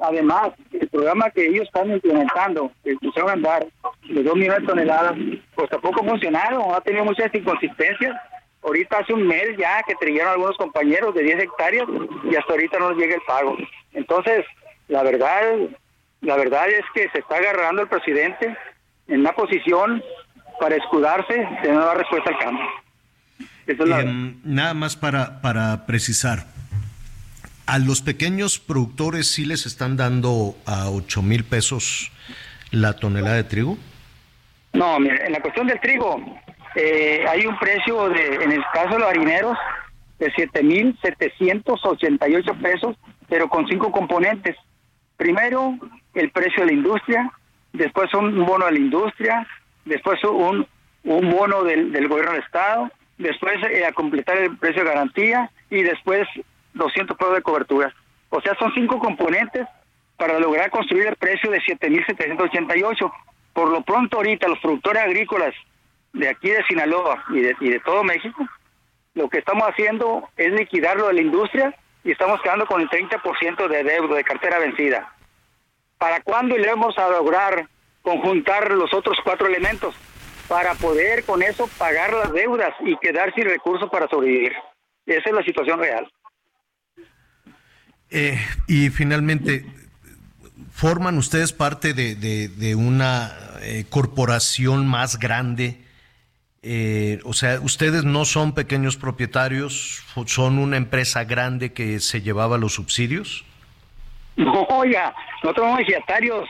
Además, el programa que ellos están implementando, que pusieron a andar de dos millones de toneladas, pues tampoco funcionaron, ha tenido muchas inconsistencias. Ahorita hace un mes ya que trajeron algunos compañeros de 10 hectáreas y hasta ahorita no les llega el pago. Entonces, la verdad, la verdad es que se está agarrando el presidente en una posición para escudarse de no dar respuesta al cambio. Em, nada más para, para precisar. A los pequeños productores sí les están dando a 8 mil pesos la tonelada de trigo. No, mire, en la cuestión del trigo eh, hay un precio de, en el caso de los harineros, de 7.788 pesos, pero con cinco componentes. Primero, el precio de la industria, después un bono de la industria, después un, un bono del, gobierno del Estado, después eh, a completar el precio de garantía y después 200 pesos de cobertura. O sea, son cinco componentes para lograr construir el precio de 7.788. Por lo pronto ahorita los productores agrícolas de aquí de Sinaloa y de, y de todo México, lo que estamos haciendo es liquidarlo de la industria y estamos quedando con el 30% de deuda de cartera vencida. ¿Para cuándo iremos a lograr conjuntar los otros cuatro elementos? Para poder con eso pagar las deudas y quedar sin recursos para sobrevivir. Esa es la situación real. Eh, y finalmente, ¿forman ustedes parte de, una eh, corporación más grande? Eh, o sea, ustedes no son pequeños propietarios, son una empresa grande que se llevaba los subsidios. No, oiga, nosotros somos ejidatarios.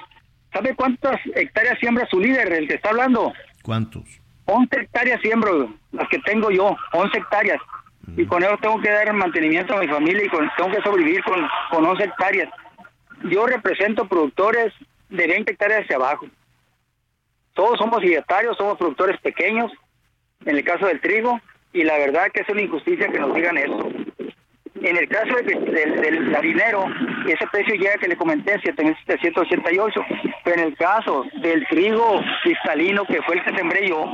¿Sabe cuántas hectáreas siembra su líder, el que está hablando? ¿Cuántos? 11 hectáreas siembro, las que tengo yo, 11 hectáreas y con eso tengo que dar mantenimiento a mi familia y con, tengo que sobrevivir con, con 11 hectáreas. Yo represento productores de 20 hectáreas hacia abajo. Todos somos hectáreos, somos productores pequeños, en el caso del trigo, y la verdad que es una injusticia que nos digan eso. En el caso del, del, harinero, ese precio llega que le comenté, 7.788, pero en el caso del trigo cristalino, que fue el que sembré yo,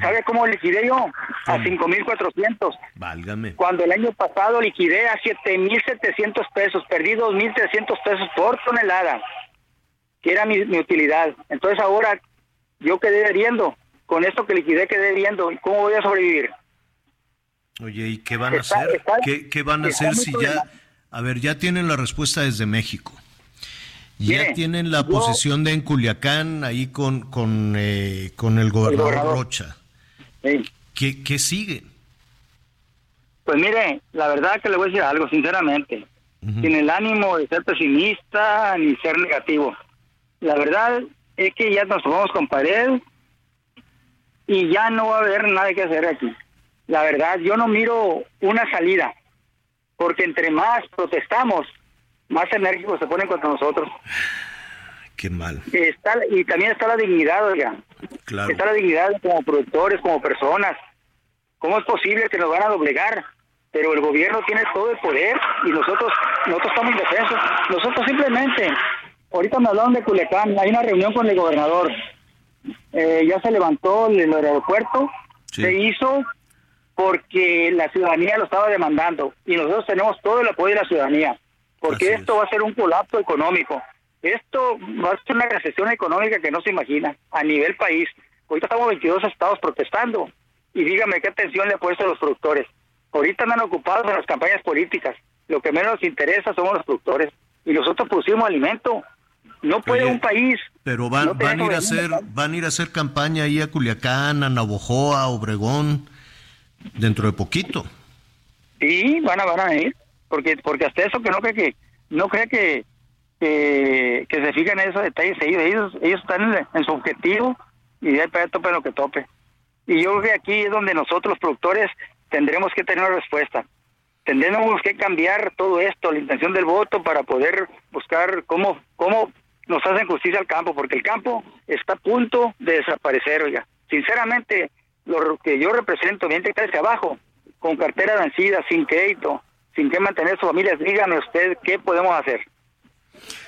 ¿Sabe cómo liquidé yo? A 5.400. Válgame. Cuando el año pasado liquidé a 7.700 pesos, perdí 2.300 pesos por tonelada, que era mi, utilidad. Entonces ahora yo quedé debiendo. Con esto que liquidé quedé debiendo. ¿Cómo voy a sobrevivir? Oye, ¿y qué van a hacer? ¿Qué, van a hacer si ya... A ver, ya tienen la respuesta desde México. Ya tienen la posición de en Culiacán ahí con, con, eh, con el gobernador, Rocha. ¿Qué, sigue? Pues mire, la verdad que le voy a decir algo, sinceramente, sin el ánimo de ser pesimista ni ser negativo. La verdad es que ya nos tomamos con pared y ya no va a haber nada que hacer aquí. La verdad, yo no miro una salida, porque entre más protestamos, más enérgicos se ponen contra nosotros. Qué mal. Está, y también está la dignidad, oiga. Claro. Está la dignidad como productores, como personas. ¿Cómo es posible que nos van a doblegar? Pero el gobierno tiene todo el poder y nosotros nosotros estamos indefensos. Nosotros simplemente, ahorita me hablaron de Culiacán, hay una reunión con el gobernador. Eh, ya se levantó el, el aeropuerto, se hizo porque la ciudadanía lo estaba demandando y nosotros tenemos todo el apoyo de la ciudadanía porque esto va a ser un colapso económico. Esto va a ser una recesión económica que no se imagina a nivel país. Ahorita estamos 22 estados protestando y dígame qué atención le ha puesto a los productores. Ahorita andan ocupados en las campañas políticas. Lo que menos nos interesa somos los productores y nosotros producimos alimento. No puede un país. Pero van, van a ir a hacer, van a ir a hacer campaña ahí a Culiacán, a Navojoa, a Obregón, dentro de poquito. Sí, van a, van a ir porque porque hasta eso que no cree que no cree que que, se fijen en esos detalles ellos ellos, están en, su objetivo y de ahí para tope lo que tope. Y yo creo que aquí es donde nosotros los productores tendremos que tener una respuesta. Tendremos que cambiar todo esto la intención del voto para poder buscar cómo cómo nos hacen justicia al campo porque el campo está a punto de desaparecer oiga sinceramente lo que yo represento bien está hacia abajo con cartera vencida sin crédito sin que mantener su familia, dígame usted qué podemos hacer.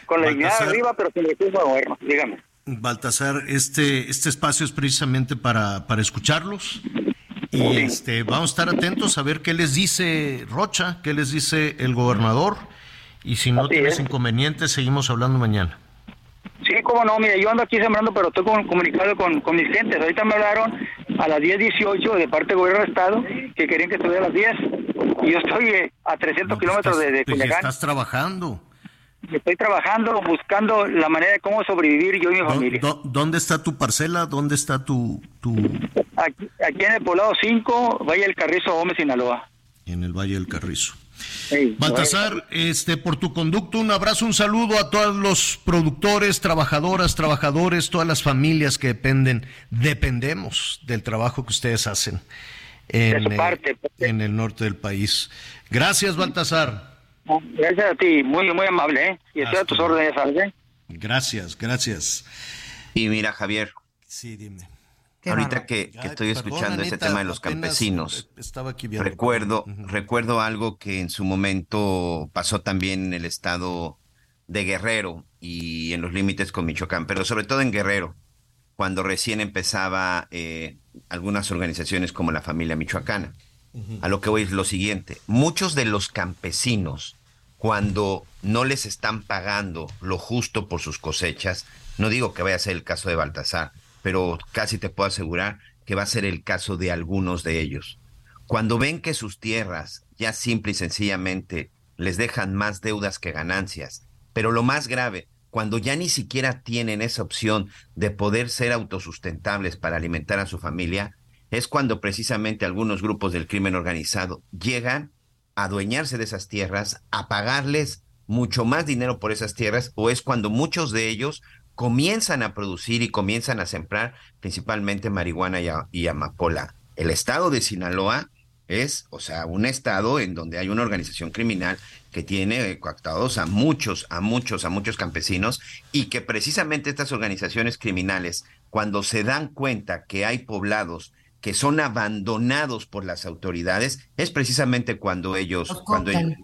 Con la dignidad arriba, pero sin recursos gobierno, dígame. Baltasar, este, este espacio es precisamente para, para escucharlos. Y este, vamos a estar atentos a ver qué les dice Rocha, qué les dice el gobernador. Y si no tienes inconvenientes, seguimos hablando mañana. Cómo no, mire, yo ando aquí sembrando, pero estoy comunicado con, con mis gentes. Ahorita me hablaron a las 10.18 de parte del gobierno del Estado que querían que estuviera a las 10. Y yo estoy eh, a 300 pues kilómetros de, de Pues Culiacán. estás trabajando. Estoy trabajando, buscando la manera de cómo sobrevivir yo y mi ¿Dó- familia. dó- ¿Dónde está tu parcela? ¿Dónde está tu, tu... Aquí, aquí en el poblado 5, Valle del Carrizo, Gómez, Sinaloa. en el Valle del Carrizo? Baltasar, este, por tu conducto, un abrazo, un saludo a todos los productores, trabajadoras, trabajadores, todas las familias que dependen, dependemos del trabajo que ustedes hacen en, De su eh, parte, pues, en el norte del país. Gracias, Baltasar. Gracias a ti, muy, muy amable, ¿eh? Y estoy a tus órdenes, ¿sabes? eh? Gracias, gracias. Y mira, Javier. Sí, dime. Ahorita que, que estoy escuchando ese tema de los campesinos, Estaba aquí viendo. recuerdo, recuerdo algo que en su momento pasó también en el estado de Guerrero y en los límites con Michoacán, pero sobre todo en Guerrero, cuando recién empezaba eh, algunas organizaciones como la familia michoacana. A lo que voy es lo siguiente, muchos de los campesinos, cuando no les están pagando lo justo por sus cosechas, no digo que vaya a ser el caso de Baltasar, pero casi te puedo asegurar que va a ser el caso de algunos de ellos. Cuando ven que sus tierras ya simple y sencillamente les dejan más deudas que ganancias, pero lo más grave, cuando ya ni siquiera tienen esa opción de poder ser autosustentables para alimentar a su familia, es cuando precisamente algunos grupos del crimen organizado llegan a adueñarse de esas tierras, a pagarles mucho más dinero por esas tierras, o es cuando muchos de ellos comienzan a producir y comienzan a sembrar principalmente marihuana y, a- y amapola. El estado de Sinaloa es, o sea, un estado en donde hay una organización criminal que tiene coactados a muchos, a muchos, a muchos campesinos y que precisamente estas organizaciones criminales, cuando se dan cuenta que hay poblados que son abandonados por las autoridades, es precisamente cuando ellos, cuando ellos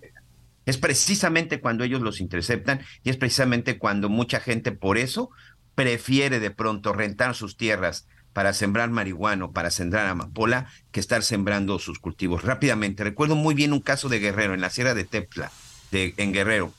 es precisamente cuando ellos los interceptan y es precisamente cuando mucha gente por eso prefiere de pronto rentar sus tierras para sembrar marihuana para sembrar amapola que estar sembrando sus cultivos. Rápidamente, recuerdo muy bien un caso de Guerrero en la Sierra de Tepla, de, en Guerrero.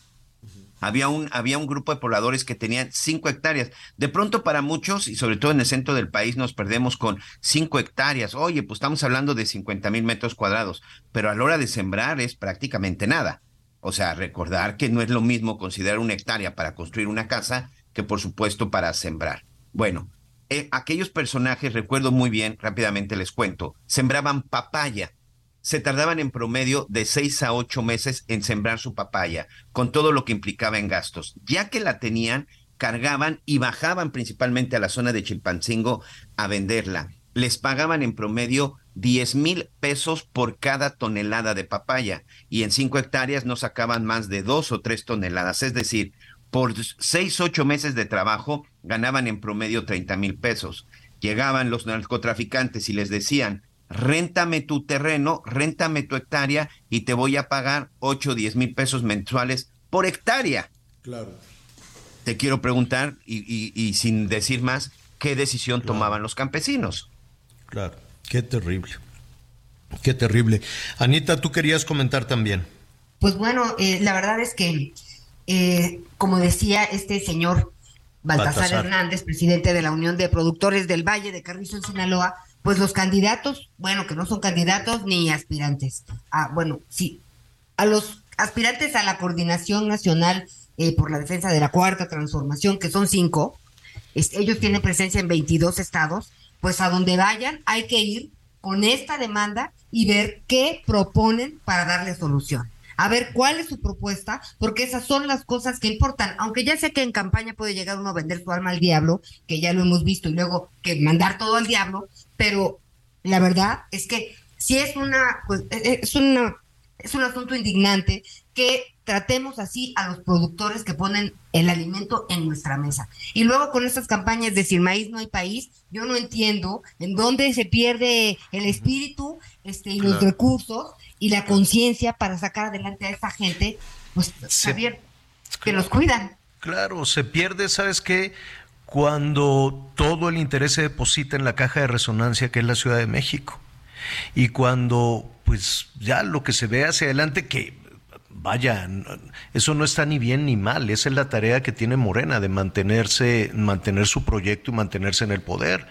Había un, había un grupo de pobladores que tenían cinco hectáreas. De pronto para muchos, y sobre todo en el centro del país, nos perdemos con cinco hectáreas. Oye, pues estamos hablando de 50 mil metros cuadrados, pero a la hora de sembrar es prácticamente nada. O sea, recordar que no es lo mismo considerar una hectárea para construir una casa que por supuesto para sembrar. Bueno, eh, aquellos personajes, recuerdo muy bien, rápidamente les cuento, sembraban papaya. Se tardaban en promedio de seis a ocho meses en sembrar su papaya, con todo lo que implicaba en gastos. Ya que la tenían, cargaban y bajaban principalmente a la zona de Chilpancingo a venderla. Les pagaban en promedio 10 mil pesos por cada tonelada de papaya y en cinco hectáreas no sacaban más de dos o tres toneladas. Es decir, por seis, ocho meses de trabajo ganaban en promedio 30 mil pesos. Llegaban los narcotraficantes y les decían, réntame tu terreno, réntame tu hectárea y te voy a pagar 8 o 10 mil pesos mensuales por hectárea. Claro. Te quiero preguntar, y, y- y sin decir más, ¿qué decisión tomaban los campesinos? Claro, qué terrible. Qué terrible. Anita, tú querías comentar también. Pues bueno, eh, la verdad es que, eh, como decía este señor Baltasar, Baltasar. Hernández, presidente de la Unión de Productores del Valle de Carrizo en Sinaloa, pues los candidatos, bueno, que no son candidatos ni aspirantes. Ah, bueno, sí, a los aspirantes a la Coordinación Nacional eh, por la Defensa de la Cuarta Transformación, que son cinco, es- ellos tienen presencia en 22 estados, pues a donde vayan hay que ir con esta demanda y ver qué proponen para darle solución. A ver cuál es su propuesta, porque esas son las cosas que importan. Aunque ya sé que en campaña puede llegar uno a vender su alma al diablo, que ya lo hemos visto, y luego que mandar todo al diablo, pero la verdad es que si es una, pues, eh, es una, es un asunto indignante que tratemos así a los productores que ponen el alimento en nuestra mesa. Y luego con estas campañas de sin maíz no hay país, yo no entiendo en dónde se pierde el espíritu este, y los recursos y la conciencia para sacar adelante a esta gente, pues Javier, que nos cuidan. Claro, se pierde, ¿sabes qué? cuando todo el interés se deposita en la caja de resonancia que es la Ciudad de México. Y cuando pues ya lo que se ve hacia adelante, que vaya, eso no está ni bien ni mal, esa es la tarea que tiene Morena de mantenerse, mantener su proyecto y mantenerse en el poder.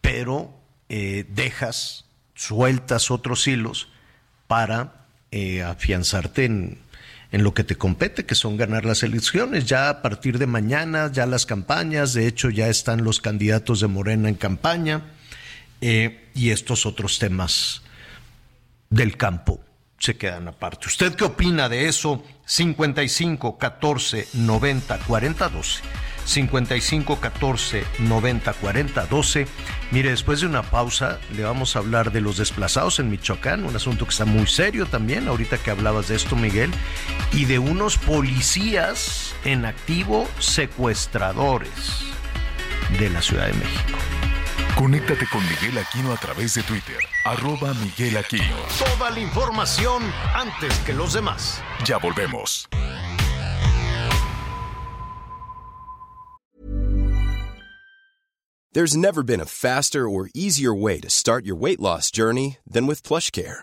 Pero eh, dejas, sueltas otros hilos para eh, afianzarte en, lo que te compete, que son ganar las elecciones. Ya a partir de mañana, ya las campañas, de hecho ya están los candidatos de Morena en campaña eh, y estos otros temas del campo se quedan aparte. ¿Usted qué opina de eso? 55 14 90 40 12. 55 14 90 40 12. Mire, después de una pausa le vamos a hablar de los desplazados en Michoacán, un asunto que está muy serio también, ahorita que hablabas de esto, Miguel, y de unos policías en activo secuestradores de la Ciudad de México. Conéctate con Miguel Aquino a través de Twitter, arroba Miguel Aquino. Toda la información antes que los demás. Ya volvemos. There's never been a faster or easier way to start your weight loss journey than with PlushCare.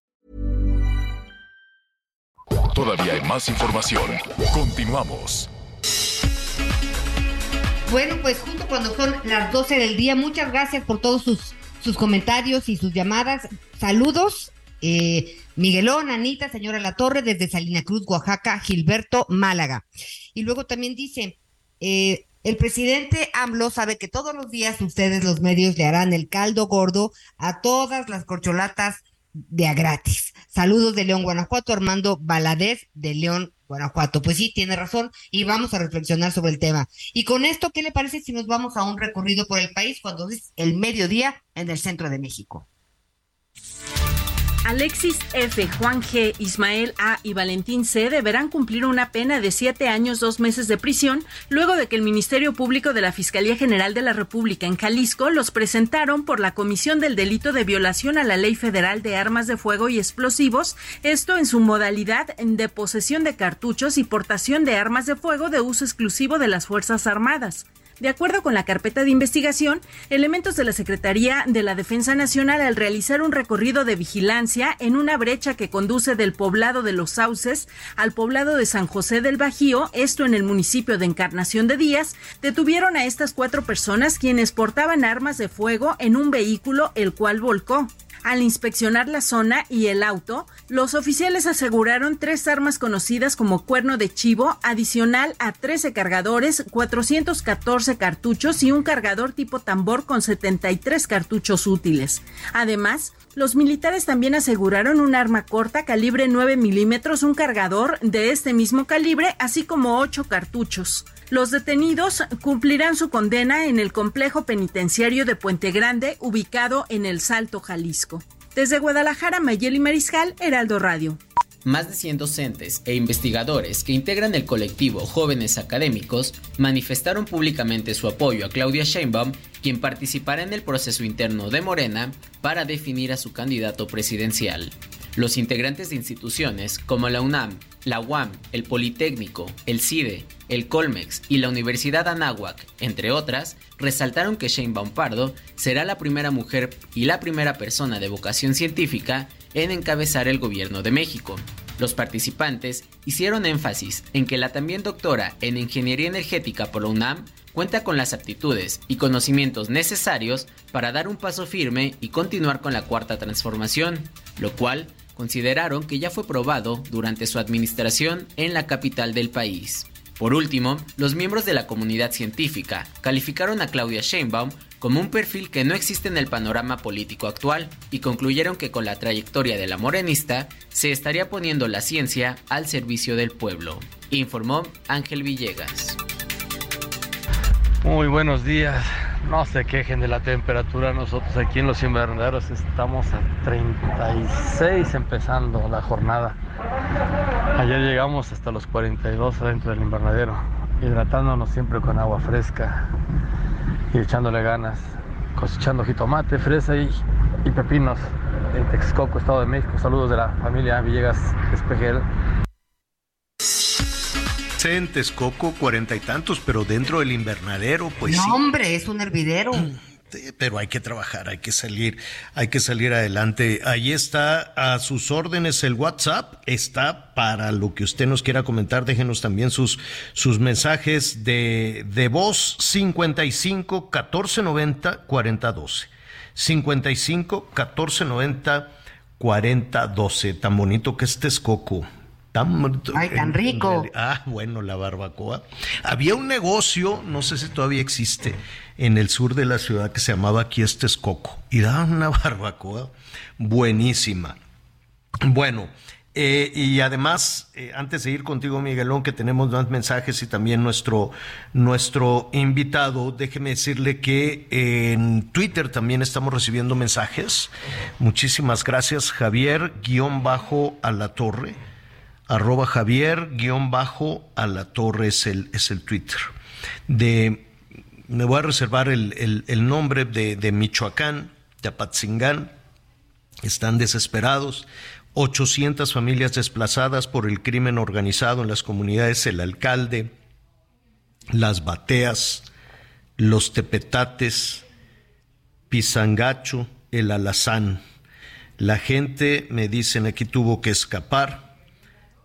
Todavía hay más información. Continuamos. Bueno, pues justo cuando son las 12 del día, muchas gracias por todos sus, sus comentarios y sus llamadas. Saludos. Eh, Miguelón, Anita, señora La Torre, desde Salina Cruz, Oaxaca, Gilberto, Málaga. Y luego también dice, eh, el presidente AMLO sabe que todos los días ustedes, los medios, le harán el caldo gordo a todas las corcholatas de a gratis. Saludos de León, Guanajuato, Armando Baladez de León, Guanajuato. Pues sí, tiene razón y vamos a reflexionar sobre el tema. Y con esto, ¿qué le parece si nos vamos a un recorrido por el país cuando es el mediodía en el centro de México? Alexis F., Juan G., Ismael A. y Valentín C. deberán cumplir una pena de siete años, dos meses de prisión, luego de que el Ministerio Público de la Fiscalía General de la República en Jalisco los presentaron por la comisión del delito de violación a la Ley Federal de Armas de Fuego y Explosivos, esto en su modalidad de posesión de cartuchos y portación de armas de fuego de uso exclusivo de las Fuerzas Armadas. De acuerdo con la carpeta de investigación, elementos de la Secretaría de la Defensa Nacional al realizar un recorrido de vigilancia en una brecha que conduce del poblado de Los Sauces al poblado de San José del Bajío, esto en el municipio de Encarnación de Díaz, detuvieron a estas cuatro personas quienes portaban armas de fuego en un vehículo el cual volcó. Al inspeccionar la zona y el auto, los oficiales aseguraron tres armas conocidas como cuerno de chivo, adicional a 13 cargadores, 414 cartuchos y un cargador tipo tambor con 73 cartuchos útiles. Además, los militares también aseguraron un arma corta calibre 9 milímetros, un cargador de este mismo calibre, así como ocho cartuchos. Los detenidos cumplirán su condena en el complejo penitenciario de Puente Grande, ubicado en El Salto, Jalisco. Desde Guadalajara, Mayeli Mariscal, Heraldo Radio. Más de 100 docentes e investigadores que integran el colectivo Jóvenes Académicos manifestaron públicamente su apoyo a Claudia Sheinbaum, quien participará en el proceso interno de Morena para definir a su candidato presidencial. Los integrantes de instituciones como la UNAM, la UAM, el Politécnico, el CIDE, el Colmex y la Universidad Anáhuac, entre otras, resaltaron que Sheinbaum Pardo será la primera mujer y la primera persona de vocación científica en encabezar el gobierno de México. Los participantes hicieron énfasis en que la también doctora en Ingeniería Energética por la UNAM cuenta con las aptitudes y conocimientos necesarios para dar un paso firme y continuar con la cuarta transformación, lo cual consideraron que ya fue probado durante su administración en la capital del país. Por último, los miembros de la comunidad científica calificaron a Claudia Sheinbaum como un perfil que no existe en el panorama político actual y concluyeron que con la trayectoria de la morenista se estaría poniendo la ciencia al servicio del pueblo, informó Ángel Villegas. Muy buenos días. no se quejen de la temperatura. Nosotros aquí en los invernaderos estamos a 36 empezando la jornada. Ayer llegamos hasta los 42 dentro del invernadero, hidratándonos siempre con agua fresca y echándole ganas, cosechando jitomate, fresa y, y pepinos en Texcoco, Estado de México. Saludos de la familia Villegas Espejel. En Texcoco, cuarenta y tantos, pero dentro del invernadero, pues no, sí. hombre, es un hervidero. Pero hay que trabajar, hay que salir, hay que salir adelante. Ahí está a sus órdenes el WhatsApp, está para lo que usted nos quiera comentar. Déjenos también sus, sus mensajes de, de voz 55 14 90 40 12. 55 14 90 40 12. Tan bonito que es Texcoco. Tan. Ay, tan rico. en Ah, bueno, la barbacoa. Había un negocio, no sé si todavía existe, en el sur de la ciudad que se llamaba Aquí es Texcoco. Y daban una barbacoa buenísima. Bueno, eh, y además, eh, antes de ir contigo, Miguelón, que tenemos más mensajes y también nuestro, nuestro invitado, déjeme decirle que en Twitter también estamos recibiendo mensajes. Muchísimas gracias, Javier, guion bajo a la torre, arroba Javier, guion bajo a la torre es el, es el Twitter. De, me voy a reservar el, el- nombre de, de Michoacán, de Apatzingán, están desesperados. 800 familias desplazadas por el crimen organizado en las comunidades El Alcalde, Las Bateas, Los Tepetates, Pizangacho, El Alazán. La gente, me dicen aquí, tuvo que escapar,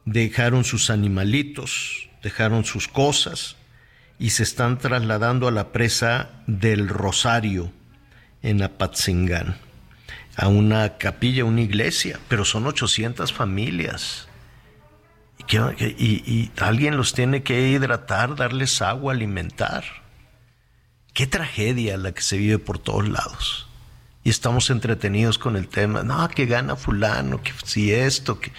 dejaron sus animalitos, dejaron sus cosas y se están trasladando a la presa del Rosario en Apatzingán a una capilla, una iglesia, pero son 800 familias. Y, alguien los tiene que hidratar, darles agua, alimentar. Qué tragedia la que se vive por todos lados. Y estamos entretenidos con el tema. No, que gana fulano, que si esto, que...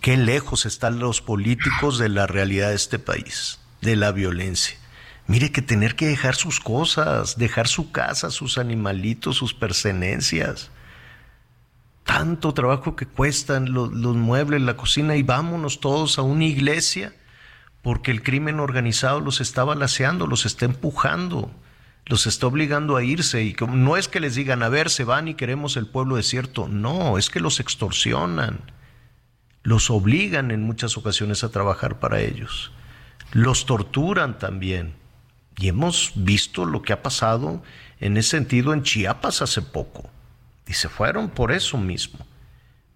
Qué lejos están los políticos de la realidad de este país, de la violencia. Mire que tener que dejar sus cosas, dejar su casa, sus animalitos, sus pertenencias. Tanto trabajo que cuestan los, muebles, la cocina y vámonos todos a una iglesia porque el crimen organizado los está balaceando, los está empujando, los está obligando a irse. Y no es que les digan, a ver, se van y queremos el pueblo desierto. No, es que los extorsionan, los obligan en muchas ocasiones a trabajar para ellos, los torturan también. Y hemos visto lo que ha pasado en ese sentido en Chiapas hace poco. Y se fueron por eso mismo.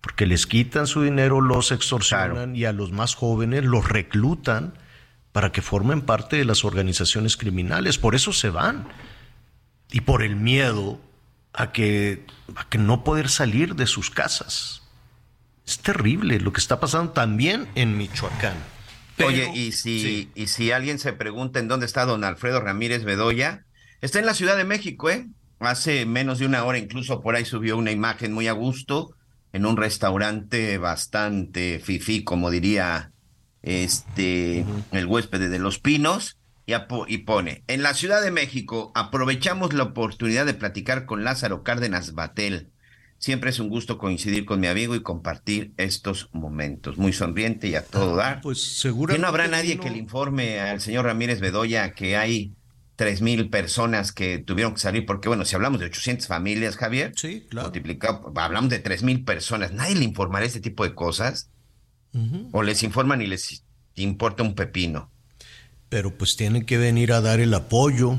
Porque les quitan su dinero, los extorsionan y a los más jóvenes los reclutan para que formen parte de las organizaciones criminales. Por eso se van. Y por el miedo a que, a que no poder salir de sus casas. Es terrible lo que está pasando también en Michoacán. Pero- Oye, y si, Sí. y si alguien se pregunta en dónde está don Alfredo Ramírez Bedoya, está en la Ciudad de México, ¿eh? Hace menos de una hora incluso por ahí subió una imagen muy a gusto en un restaurante bastante fifí, como diría este el huésped de Los Pinos, y, y pone, en la Ciudad de México aprovechamos la oportunidad de platicar con Lázaro Cárdenas Batel. Siempre es un gusto coincidir con mi amigo y compartir estos momentos. Muy sonriente y a todo dar. Pues seguro. ¿Que no habrá nadie que le informe al señor Ramírez Bedoya que hay tres mil personas que tuvieron que salir? Porque, bueno, si hablamos de 800 familias, Javier, sí, claro. multiplicado, hablamos de tres mil personas. ¿Nadie le informará este tipo de cosas? ¿O les informan y les importa un pepino? pero pues tienen que venir a dar el apoyo,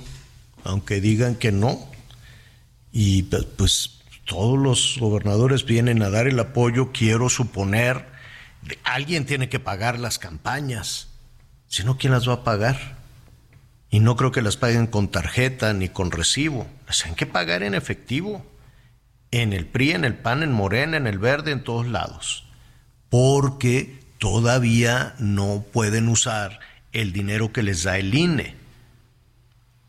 aunque digan que no. Y pues todos los gobernadores vienen a dar el apoyo, quiero suponer, alguien tiene que pagar las campañas, si no, ¿quién las va a pagar? Y no creo que las paguen con tarjeta ni con recibo, las tienen que pagar en efectivo, en el PRI, en el PAN, en Morena, en el Verde, en todos lados, porque todavía no pueden usar el dinero que les da el INE.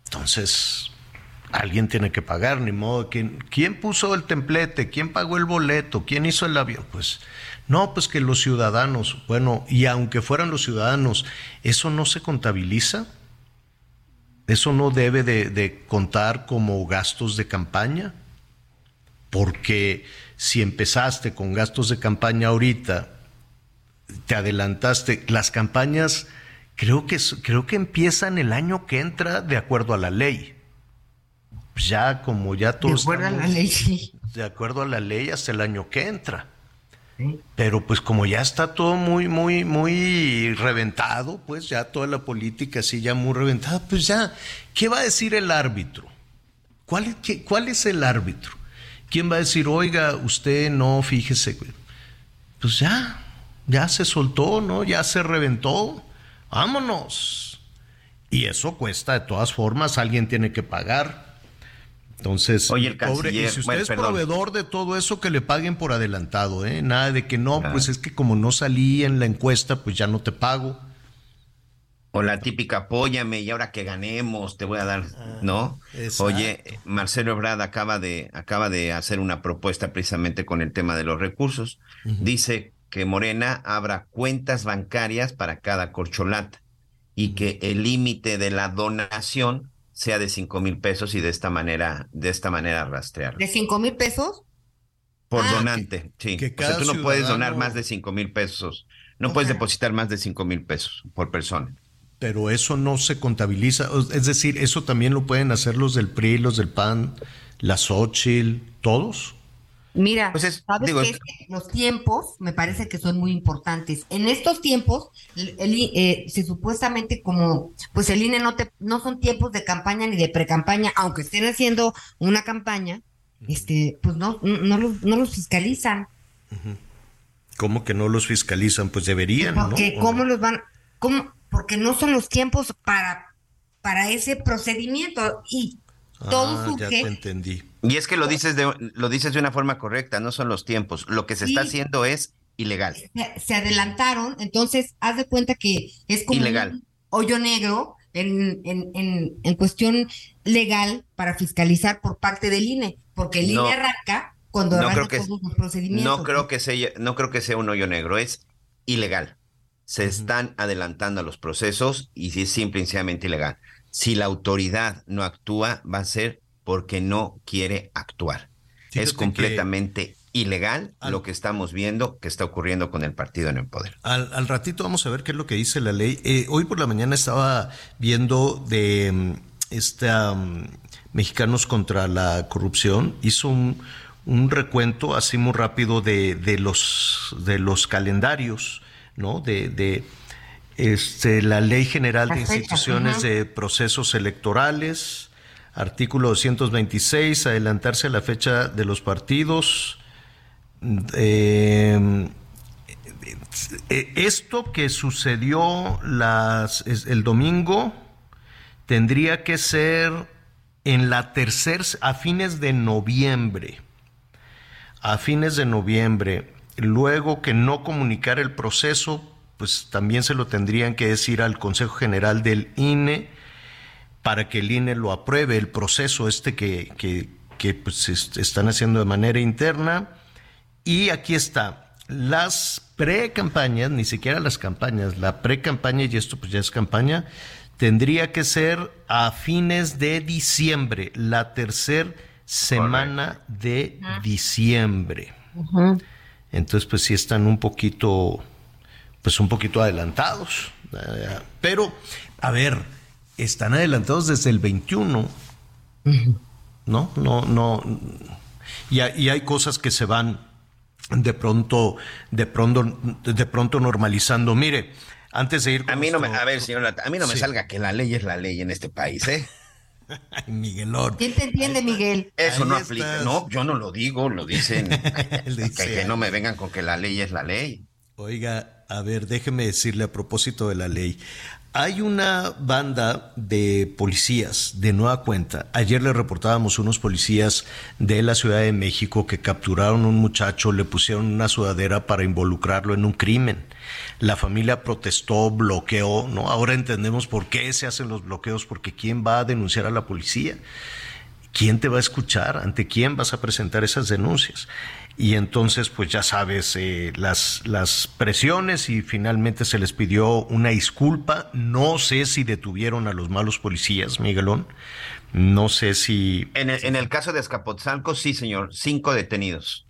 Entonces, alguien tiene que pagar, ni modo. ¿Quién, ¿Quién puso el templete? ¿Quién pagó el boleto? ¿Quién hizo el avión? Pues no, pues que los ciudadanos. Bueno, y aunque fueran los ciudadanos, ¿eso no se contabiliza? ¿Eso no debe de, contar como gastos de campaña? Porque si empezaste con gastos de campaña ahorita, te adelantaste, las campañas creo que, creo que empiezan el año que entra de acuerdo a la ley. Ya como ya todos... De acuerdo a la ley. De acuerdo a la ley hasta el año que entra. Pero pues como ya está todo muy, muy, muy reventado, pues ya toda la política así ya muy reventada, pues ya, ¿qué va a decir el árbitro? ¿Cuál, es, qué, cuál es el árbitro? ¿Quién va a decir, oiga, usted no, fíjese? Pues ya, ya se soltó, ¿no? Ya se reventó. Vámonos. Y eso cuesta de todas formas, alguien tiene que pagar. Entonces, Oye, el pobre, y si usted bueno, es perdón. proveedor de todo eso, que le paguen por adelantado, ¿eh? Nada de que no, pues es que como no salí en la encuesta, pues ya no te pago. O la típica, apóyame y ahora que ganemos te voy a dar, ¿no? exacto. Oye, Marcelo Ebrard acaba de, acaba de hacer una propuesta precisamente con el tema de los recursos. Dice que Morena abra cuentas bancarias para cada corcholata y que el límite de la donación sea de cinco mil pesos y de esta manera, de esta manera rastrearlo. ¿De cinco mil pesos? Por Ah, donante, sí. que o sea, tú no puedes donar más de cinco mil pesos. No puedes depositar más de cinco mil pesos por persona. Pero eso no se contabiliza. Es decir, eso también lo pueden hacer los del PRI, los del PAN, la Xochitl, todos. Mira, sabes digo, que los tiempos me parece que son muy importantes. En estos tiempos, el- eh, se supuestamente como, pues el INE no te, no son tiempos de campaña ni de pre-campaña, aunque estén haciendo una campaña, este, pues no, no, no los, no los fiscalizan. ¿Cómo que no los fiscalizan? Pues deberían, ¿no? Porque ¿O cómo no? los van, cómo, porque no son los tiempos para, para ese procedimiento y todo Ah, ya surge te entendí. Y es que lo dices de, lo dices de una forma correcta, no son los tiempos. Lo que se está haciendo es ilegal. se, se adelantaron, entonces haz de cuenta que es como Ilegal. un hoyo negro en, en, en, en cuestión legal para fiscalizar por parte del INE, porque el No. INE arranca cuando No arranca creo que- todos los procedimientos. No creo que sea, no creo que sea un hoyo negro, es ilegal. Se están adelantando a los procesos y sí es simple y sencillamente ilegal. Si la autoridad no actúa, va a ser porque no quiere actuar. Fíjate es que- completamente ilegal lo que estamos viendo que está ocurriendo con el partido en el poder. Al, al ratito vamos a ver qué es lo que dice la ley. Eh, hoy por la mañana estaba viendo de mm, esta mm, Mexicanos contra la Corrupción. Hizo un, un recuento así muy rápido de, de los de los calendarios, ¿no? De, de este, la Ley General de Instituciones de Procesos Electorales, artículo 226, adelantarse a la fecha de los partidos. Eh, esto que sucedió el domingo tendría que ser en la a fines de noviembre. A fines de noviembre. Luego que no comunicar el proceso, pues también se lo tendrían que decir al Consejo General del INE para que el INE lo apruebe, el proceso este que, que, que, pues, est- están haciendo de manera interna. Y aquí está, las pre-campañas, ni siquiera las campañas, la pre-campaña, y esto pues ya es campaña, tendría que ser a fines de diciembre, la tercera semana de diciembre. Entonces, pues sí están un poquito, pues un poquito adelantados. Eh, Pero, a ver, están adelantados desde el 21. ¿No? No, no. Y hay, y hay cosas que se van de pronto, de pronto, de pronto normalizando. Mire, antes de ir con A mí no me, a ver, señor, a mí no me Sí. salga que la ley es la ley en este país, ¿eh? Ay, Miguelón. ¿Quién te entiende, Miguel? Eso Ahí no estás. aplica. No, yo no lo digo, lo dicen. Dice que, que no me vengan con que la ley es la ley. Oiga, a ver, déjeme decirle a propósito de la ley. Hay una banda de policías de nueva cuenta. Ayer le reportábamos unos policías de la Ciudad de México que capturaron a un muchacho, le pusieron una sudadera para involucrarlo en un crimen. La familia protestó, bloqueó, ¿no? Ahora entendemos por qué se hacen los bloqueos, porque ¿quién va a denunciar a la policía? ¿quién te va a escuchar? ¿Ante quién vas a presentar esas denuncias? Y entonces, pues ya sabes, eh, las, las presiones y finalmente se les pidió una disculpa. No sé si detuvieron a los malos policías, Miguelón. No sé si... En el, en el caso de Escapotzalco, sí, señor. Cinco detenidos.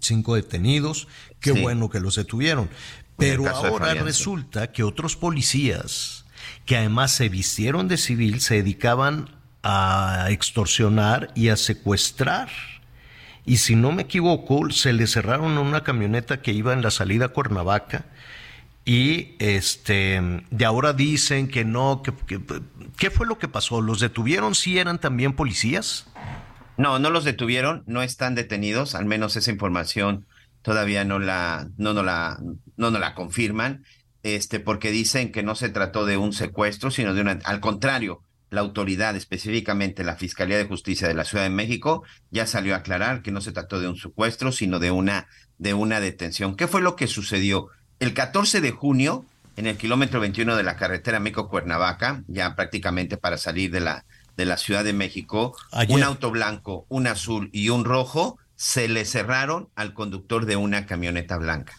Cinco detenidos. Qué bueno que los detuvieron. Pero ahora resulta que otros policías que además se vistieron de civil se dedicaban a extorsionar y a secuestrar. Y si no me equivoco, se le cerraron una camioneta que iba en la salida a Cuernavaca. Y este, de ahora dicen que no, que, ¿qué fue lo que pasó? ¿Los detuvieron? ¿Sí eran también policías? No, no los detuvieron, no están detenidos, al menos esa información todavía no la, no, no la, no nos la confirman, este, porque dicen que no se trató de un secuestro, sino de una, al contrario, la autoridad, específicamente la Fiscalía de Justicia de la Ciudad de México, ya salió a aclarar que no se trató de un secuestro, sino de una, de una detención. ¿Qué fue lo que sucedió? El 14 de junio, en el kilómetro 21 de la carretera México-Cuernavaca, ya prácticamente para salir de la, de la Ciudad de México, un auto blanco, un azul y un rojo se le cerraron al conductor de una camioneta blanca.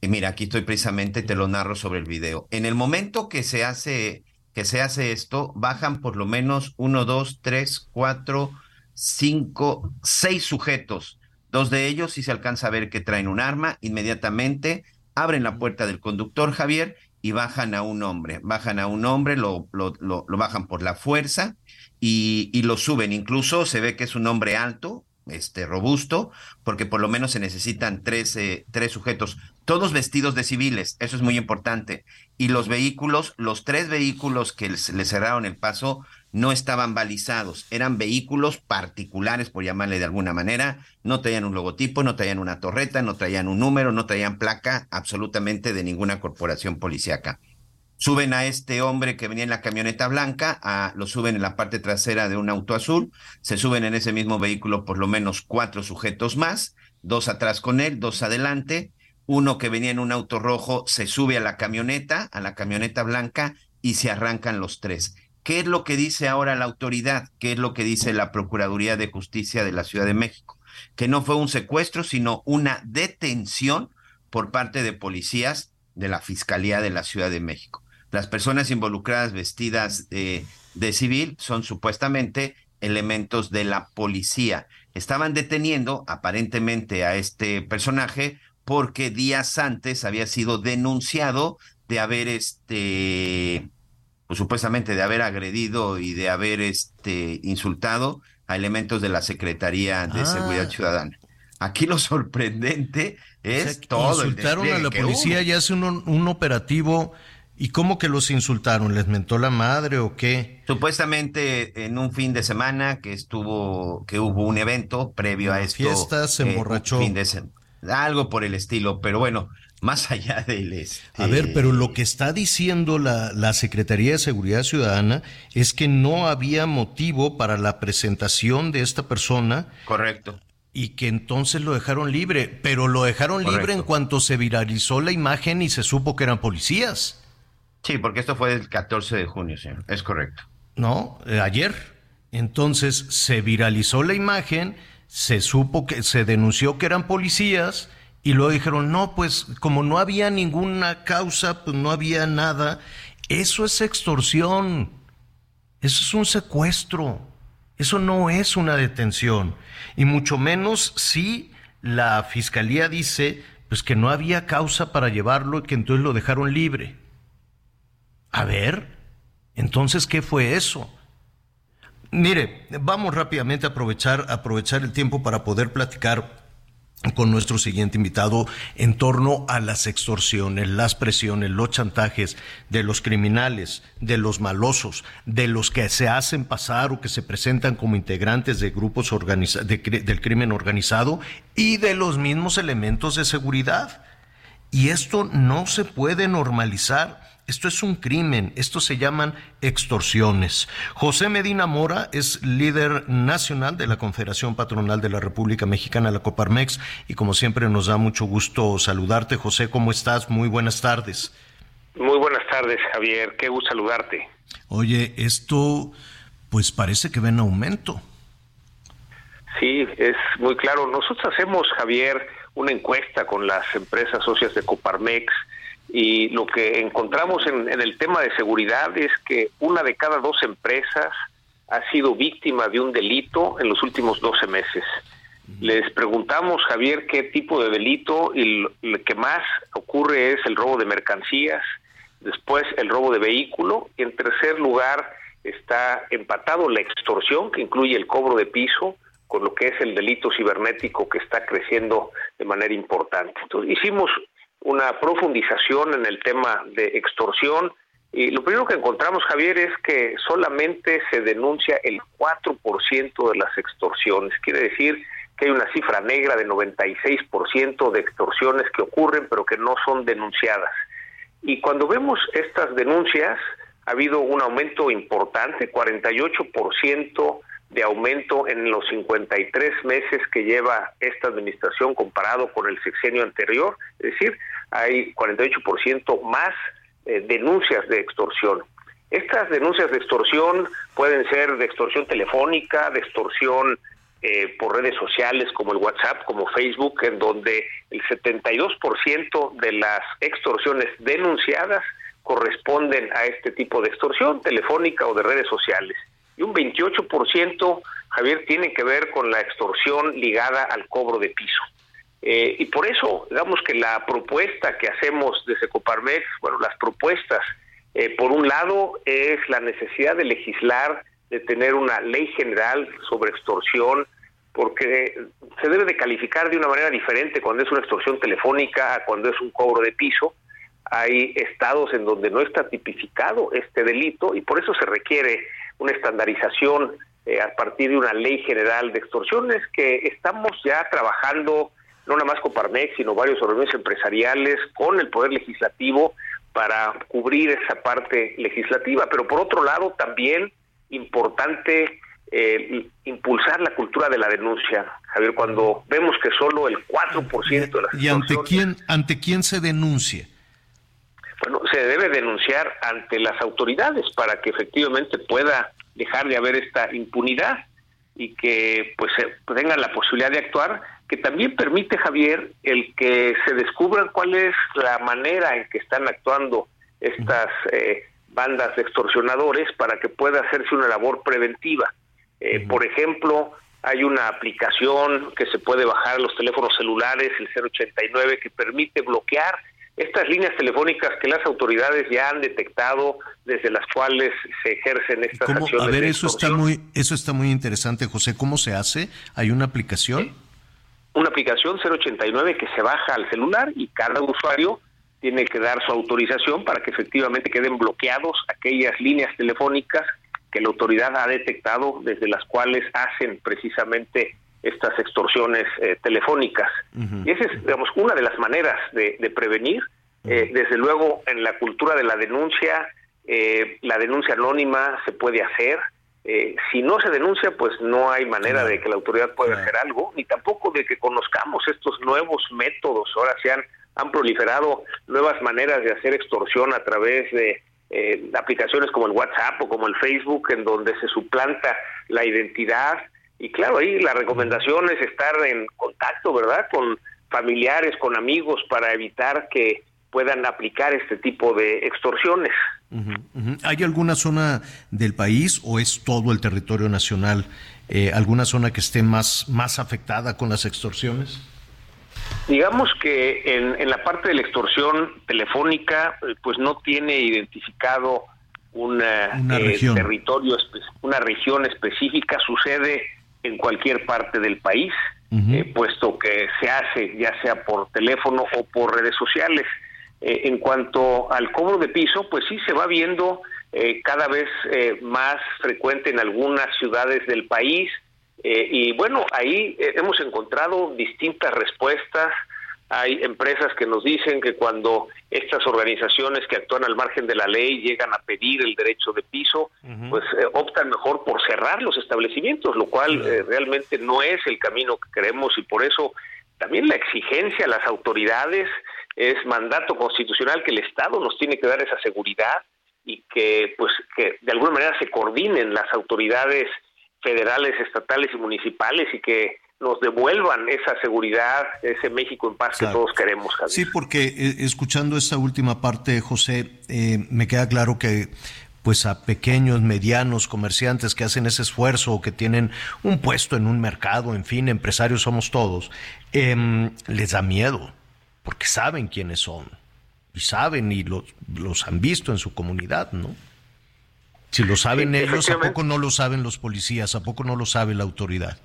Y mira, aquí estoy precisamente, te lo narro sobre el video. En el momento que se hace que se hace esto, bajan por lo menos uno, dos, tres, cuatro, cinco, seis sujetos. Dos de ellos, si se alcanza a ver que traen un arma, inmediatamente abren la puerta del conductor, Javier, y bajan a un hombre. Bajan a un hombre, lo, lo, bajan por la fuerza y, y, lo suben. Incluso se ve que es un hombre alto, este, robusto, porque por lo menos se necesitan tres, eh, tres sujetos, todos vestidos de civiles, eso es muy importante. Y los vehículos, los tres vehículos que le cerraron el paso, no estaban balizados, eran vehículos particulares, por llamarle de alguna manera, no traían un logotipo, no traían una torreta, no traían un número, no traían placa absolutamente de ninguna corporación policíaca. Suben a este hombre que venía en la camioneta blanca, a, lo suben en la parte trasera de un auto azul, se suben en ese mismo vehículo por lo menos cuatro sujetos más, dos atrás con él, dos adelante, uno que venía en un auto rojo se sube a la camioneta, a la camioneta blanca y se arrancan los tres. ¿Qué es lo que dice ahora la autoridad? ¿Qué es lo que dice la Procuraduría de Justicia de la Ciudad de México? Que no fue un secuestro, sino una detención por parte de policías de la Fiscalía de la Ciudad de México. Las personas involucradas vestidas de, civil son supuestamente elementos de la policía. Estaban deteniendo aparentemente a este personaje porque días antes había sido denunciado de haber este pues supuestamente de haber agredido y de haber este insultado a elementos de la Secretaría de Seguridad ah. Ciudadana. Aquí lo sorprendente es todo. Insultaron a la policía y hace un operativo ¿Y cómo que los insultaron? ¿Les mentó la madre o qué? Supuestamente en un fin de semana que estuvo, que hubo un evento previo a esto. Fiesta, se eh, emborrachó. Algo por el estilo, pero bueno, más allá del este... A ver, pero lo que está diciendo la, la Secretaría de Seguridad Ciudadana es que no había motivo para la presentación de esta persona. Correcto. Y que entonces lo dejaron libre, pero lo dejaron libre en cuanto se viralizó la imagen y se supo que eran policías. Sí, porque esto fue el 14 de junio, señor. Es correcto. No, eh, ayer. Entonces se viralizó la imagen, se supo que se denunció que eran policías y luego dijeron, no, pues como no había ninguna causa, pues no había nada. Eso es extorsión. Eso es un secuestro. Eso no es una detención. Y mucho menos si la fiscalía dice pues que no había causa para llevarlo y que entonces lo dejaron libre. A ver, entonces, ¿qué fue eso? Mire, vamos rápidamente a aprovechar, aprovechar el tiempo para poder platicar con nuestro siguiente invitado en torno a las extorsiones, las presiones, los chantajes de los criminales, de los malosos, de los que se hacen pasar o que se presentan como integrantes de grupos del crimen organizado y de los mismos elementos de seguridad. Y esto no se puede normalizar esto es un crimen, esto se llaman extorsiones. José Medina Mora es líder nacional de la Confederación Patronal de la República Mexicana, la Coparmex, y como siempre nos da mucho gusto saludarte. José, ¿cómo estás? Muy buenas tardes. Muy buenas tardes, Javier. Qué gusto saludarte. Oye, esto pues parece que va en aumento. Sí, es muy claro. Nosotros hacemos, Javier, una encuesta con las empresas socias de Coparmex y lo que encontramos en, en, el tema de seguridad es que una de cada dos empresas ha sido víctima de un delito en los últimos 12 meses. Les preguntamos, Javier, qué tipo de delito y lo que más ocurre es el robo de mercancías, después el robo de vehículo y en tercer lugar está empatado la extorsión, que incluye el cobro de piso, con lo que es el delito cibernético que está creciendo de manera importante. Entonces, hicimos una profundización en el tema de extorsión y lo primero que encontramos, Javier, es que solamente se denuncia el 4% de las extorsiones. Quiere decir que hay una cifra negra de 96% de extorsiones que ocurren pero que no son denunciadas. Y cuando vemos estas denuncias, ha habido un aumento importante, 48% de aumento en los 53 meses que lleva esta administración comparado con el sexenio anterior, es decir, hay 48% más eh, denuncias de extorsión. Estas denuncias de extorsión pueden ser de extorsión telefónica, de extorsión eh, por redes sociales como el WhatsApp, como Facebook, en donde el 72% de las extorsiones denunciadas corresponden a este tipo de extorsión telefónica o de redes sociales. Y un 28%, Javier, tiene que ver con la extorsión ligada al cobro de piso. Eh, y por eso, digamos que la propuesta que hacemos desde Coparmex, bueno, las propuestas, eh, por un lado, es la necesidad de legislar, de tener una ley general sobre extorsión, porque se debe de calificar de una manera diferente cuando es una extorsión telefónica a cuando es un cobro de piso. Hay estados en donde no está tipificado este delito y por eso se requiere una estandarización eh, a partir de una ley general de extorsiones que estamos ya trabajando no nada más con Parmex, sino varios organismos empresariales con el Poder Legislativo para cubrir esa parte legislativa. Pero por otro lado, también importante eh, impulsar la cultura de la denuncia. Javier, cuando vemos que solo el 4% de las ¿Y ante quién, ante quién se denuncia? Bueno, se debe denunciar ante las autoridades para que efectivamente pueda dejar de haber esta impunidad y que pues tengan la posibilidad de actuar que también permite, Javier, el que se descubra cuál es la manera en que están actuando estas eh, bandas de extorsionadores para que pueda hacerse una labor preventiva. Eh, por ejemplo, hay una aplicación que se puede bajar a los teléfonos celulares, el 089, que permite bloquear estas líneas telefónicas que las autoridades ya han detectado, desde las cuales se ejercen estas acciones. A ver, eso está muy, eso está muy interesante, José. ¿Cómo se hace? ¿Hay una aplicación? una aplicación 089 que se baja al celular y cada usuario tiene que dar su autorización para que efectivamente queden bloqueados aquellas líneas telefónicas que la autoridad ha detectado desde las cuales hacen precisamente estas extorsiones eh, telefónicas. Y esa es, digamos, una de las maneras de, prevenir. Eh, desde luego, en la cultura de la denuncia, eh, la denuncia anónima se puede hacer, eh, si no se denuncia, pues no hay manera de que la autoridad pueda hacer algo, ni tampoco de que conozcamos estos nuevos métodos. Ahora se han, han proliferado nuevas maneras de hacer extorsión a través de eh, aplicaciones como el WhatsApp o como el Facebook, en donde se suplanta la identidad. Y claro, ahí la recomendación es estar en contacto, ¿verdad?, con familiares, con amigos, para evitar que puedan aplicar este tipo de extorsiones. ¿Hay alguna zona del país o es todo el territorio nacional, eh, alguna zona que esté más, más afectada con las extorsiones? Digamos que en, la parte de la extorsión telefónica, eh, pues no tiene identificado una, eh, territorio, una región específica, sucede en cualquier parte del país, puesto que se hace ya sea por teléfono o por redes sociales. Eh, en cuanto al cobro de piso, pues sí se va viendo eh, cada vez eh, más frecuente en algunas ciudades del país. y bueno, ahí hemos encontrado distintas respuestas. Hay empresas que nos dicen que cuando estas organizaciones que actúan al margen de la ley llegan a pedir el derecho de piso, pues optan mejor por cerrar los establecimientos, lo cual realmente no es el camino que queremos y por eso también la exigencia a las autoridades es mandato constitucional que el Estado nos tiene que dar esa seguridad y que pues que de alguna manera se coordinen las autoridades federales, estatales y municipales y que nos devuelvan esa seguridad, ese México en paz que todos queremos. Javier. Sí, porque eh, escuchando esta última parte, José, eh, me queda claro que pues a pequeños, medianos comerciantes que hacen ese esfuerzo o que tienen un puesto en un mercado, en fin, empresarios somos todos, em, les da miedo, porque saben quiénes son, y saben y los, los han visto en su comunidad, ¿no? Si lo saben ellos, ¿a poco no lo saben los policías? ¿A poco no lo sabe la autoridad?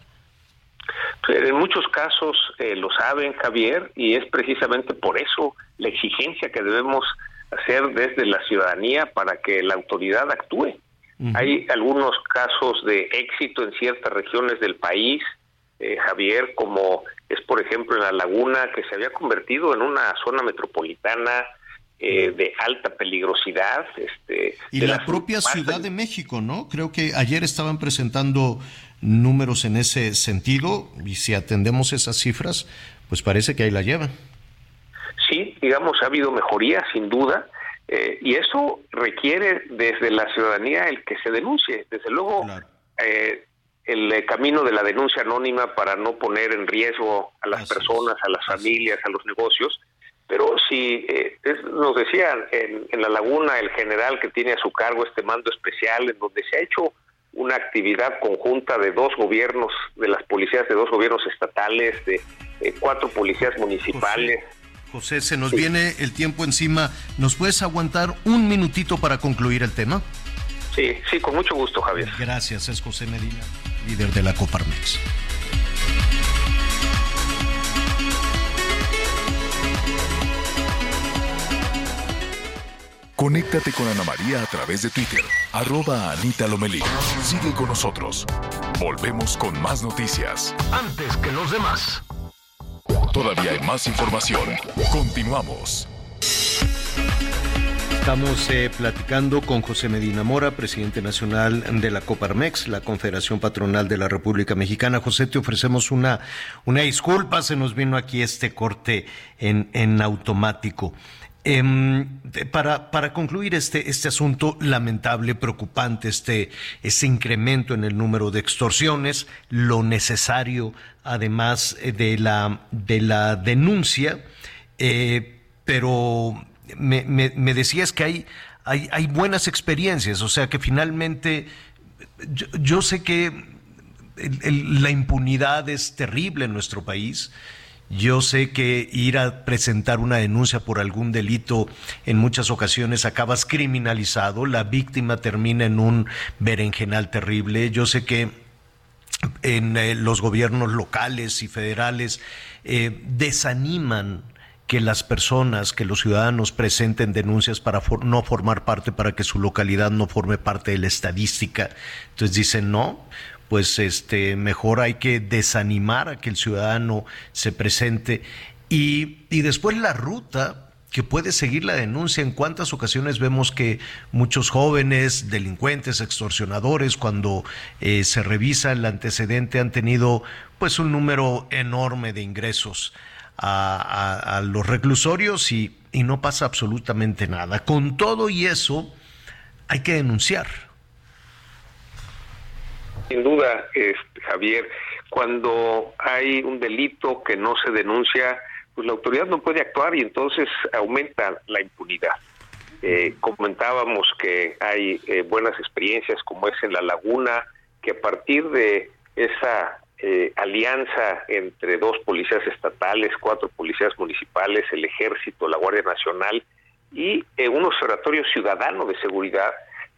En muchos casos eh, lo saben, Javier, y es precisamente por eso la exigencia que debemos hacer desde la ciudadanía para que la autoridad actúe. Hay algunos casos de éxito en ciertas regiones del país, eh, Javier, como es por ejemplo en La Laguna, que se había convertido en una zona metropolitana eh, de alta peligrosidad. Este, y la propia Ciudad de México, ¿no? Creo que ayer estaban presentando números en ese sentido y si atendemos esas cifras, pues parece que ahí la llevan. Sí, digamos, ha habido mejoría, sin duda, eh, y eso requiere desde la ciudadanía el que se denuncie. Desde luego, eh, el camino de la denuncia anónima para no poner en riesgo a las personas, a las familias, a los negocios, pero si eh, nos decía en, en, la laguna el general que tiene a su cargo este mando especial, en donde se ha hecho una actividad conjunta de dos gobiernos, de las policías de dos gobiernos estatales, de cuatro policías municipales. José, se nos viene el tiempo encima. ¿Nos puedes aguantar un minutito para concluir el tema? Sí, sí, con mucho gusto, Javier. Gracias, es José Medina, líder de la Coparmex. Conéctate con Ana María a través de Twitter, arroba Anita Lomelí. Sigue con nosotros. Volvemos con más noticias. Antes que los demás. Todavía hay más información. Continuamos. Estamos eh, platicando con José Medina Mora, presidente nacional de la Coparmex, la Confederación Patronal de la República Mexicana. José, te ofrecemos una, una disculpa, se nos vino aquí este corte en, en automático. Em, para, para, concluir este, este asunto lamentable, preocupante, este, este incremento en el número de extorsiones, lo necesario además eh, de la, de la denuncia, eh, pero me, me, decías que hay, hay, hay, buenas experiencias, o sea que finalmente yo, sé que la impunidad es terrible en nuestro país. Yo sé que ir a presentar una denuncia por algún delito en muchas ocasiones acabas criminalizado, la víctima termina en un berenjenal terrible. Yo sé que en eh, los gobiernos locales y federales eh, desaniman que las personas, que los ciudadanos presenten denuncias para no formar parte, para que su localidad no forme parte de la estadística. Entonces dicen, no, pues este, mejor hay que desanimar a que el ciudadano se presente. Y, y después la ruta que puede seguir la denuncia. En cuántas ocasiones vemos que muchos jóvenes, delincuentes, extorsionadores, cuando eh, se revisa el antecedente, han tenido pues un número enorme de ingresos a, a los reclusorios y, y no pasa absolutamente nada. Con todo y eso, hay que denunciar sin duda, Javier, cuando hay un delito que no se denuncia, pues la autoridad no puede actuar y entonces aumenta la impunidad. Eh, comentábamos que hay eh, buenas experiencias como es en La Laguna, que a partir de esa eh, alianza entre dos policías estatales, cuatro policías municipales, el ejército, la Guardia Nacional y un observatorio ciudadano de seguridad,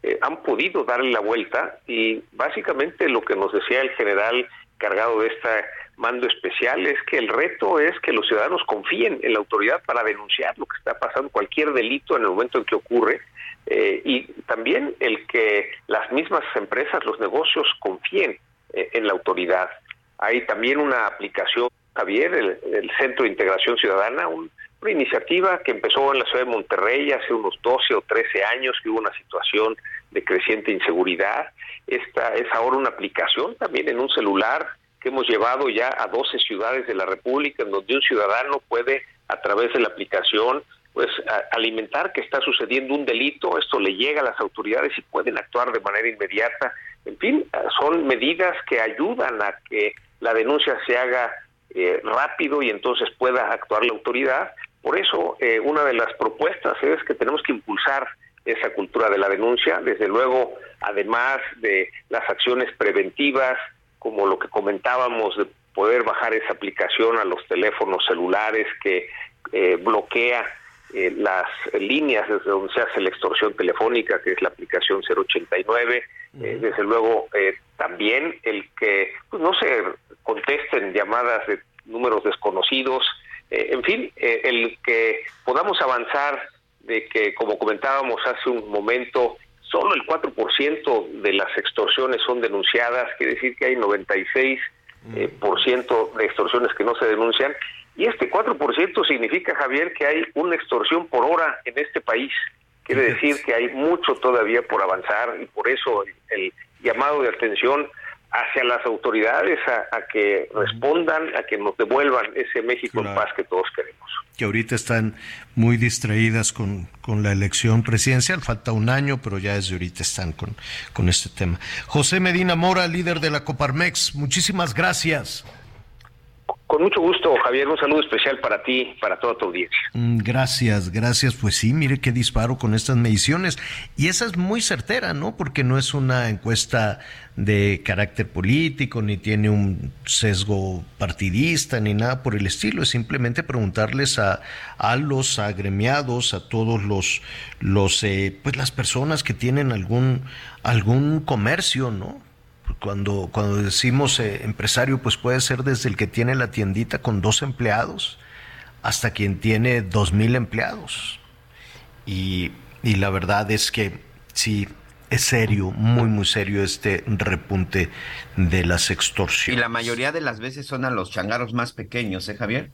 eh, han podido darle la vuelta y básicamente lo que nos decía el general cargado de este mando especial es que el reto es que los ciudadanos confíen en la autoridad para denunciar lo que está pasando, cualquier delito en el momento en que ocurre, eh, y también el que las mismas empresas, los negocios confíen eh, en la autoridad. Hay también una aplicación, Javier, el, el Centro de Integración Ciudadana, un, una iniciativa que empezó en la ciudad de Monterrey hace unos 12 o 13 años, que hubo una situación de creciente inseguridad. Esta es ahora una aplicación también en un celular que hemos llevado ya a 12 ciudades de la República, en donde un ciudadano puede, a través de la aplicación, pues alimentar que está sucediendo un delito, esto le llega a las autoridades y pueden actuar de manera inmediata. En fin, son medidas que ayudan a que la denuncia se haga eh, rápido y entonces pueda actuar la autoridad. Por eso, eh, una de las propuestas es que tenemos que impulsar esa cultura de la denuncia, desde luego, además de las acciones preventivas, como lo que comentábamos de poder bajar esa aplicación a los teléfonos celulares que eh, bloquea eh, las líneas desde donde se hace la extorsión telefónica, que es la aplicación 089. Eh, desde luego, también el que pues, no se contesten llamadas de números desconocidos. En fin, el que podamos avanzar de que, como comentábamos hace un momento, solo el 4% de las extorsiones son denunciadas, quiere decir que hay 96% eh, por ciento de extorsiones que no se denuncian. Y este 4% significa, Javier, que hay una extorsión por hora en este país. Quiere decir que hay mucho todavía por avanzar y por eso el llamado de atención hacia las autoridades a, que respondan, a que nos devuelvan ese México en paz que todos queremos. Que ahorita están muy distraídas con, con, la elección presidencial, falta un año, pero ya desde ahorita están con, con este tema. José Medina Mora, líder de la Coparmex, muchísimas gracias. Con mucho gusto, Javier. Un saludo especial para ti, para toda tu audiencia. Mm, gracias, gracias. Pues sí, mire qué disparo con estas mediciones. Y esa es muy certera, ¿no? Porque no es una encuesta de carácter político, ni tiene un sesgo partidista, ni nada por el estilo. Es simplemente preguntarles a, a los agremiados, a todos los, los eh, pues las personas que tienen algún, algún comercio, ¿no? Cuando, cuando decimos eh, empresario, pues puede ser desde el que tiene la tiendita con dos empleados hasta quien tiene dos mil empleados. Y, y la verdad es que sí, es serio, muy, muy serio este repunte de las extorsiones. Y la mayoría de las veces son a los changarros más pequeños, ¿eh, Javier?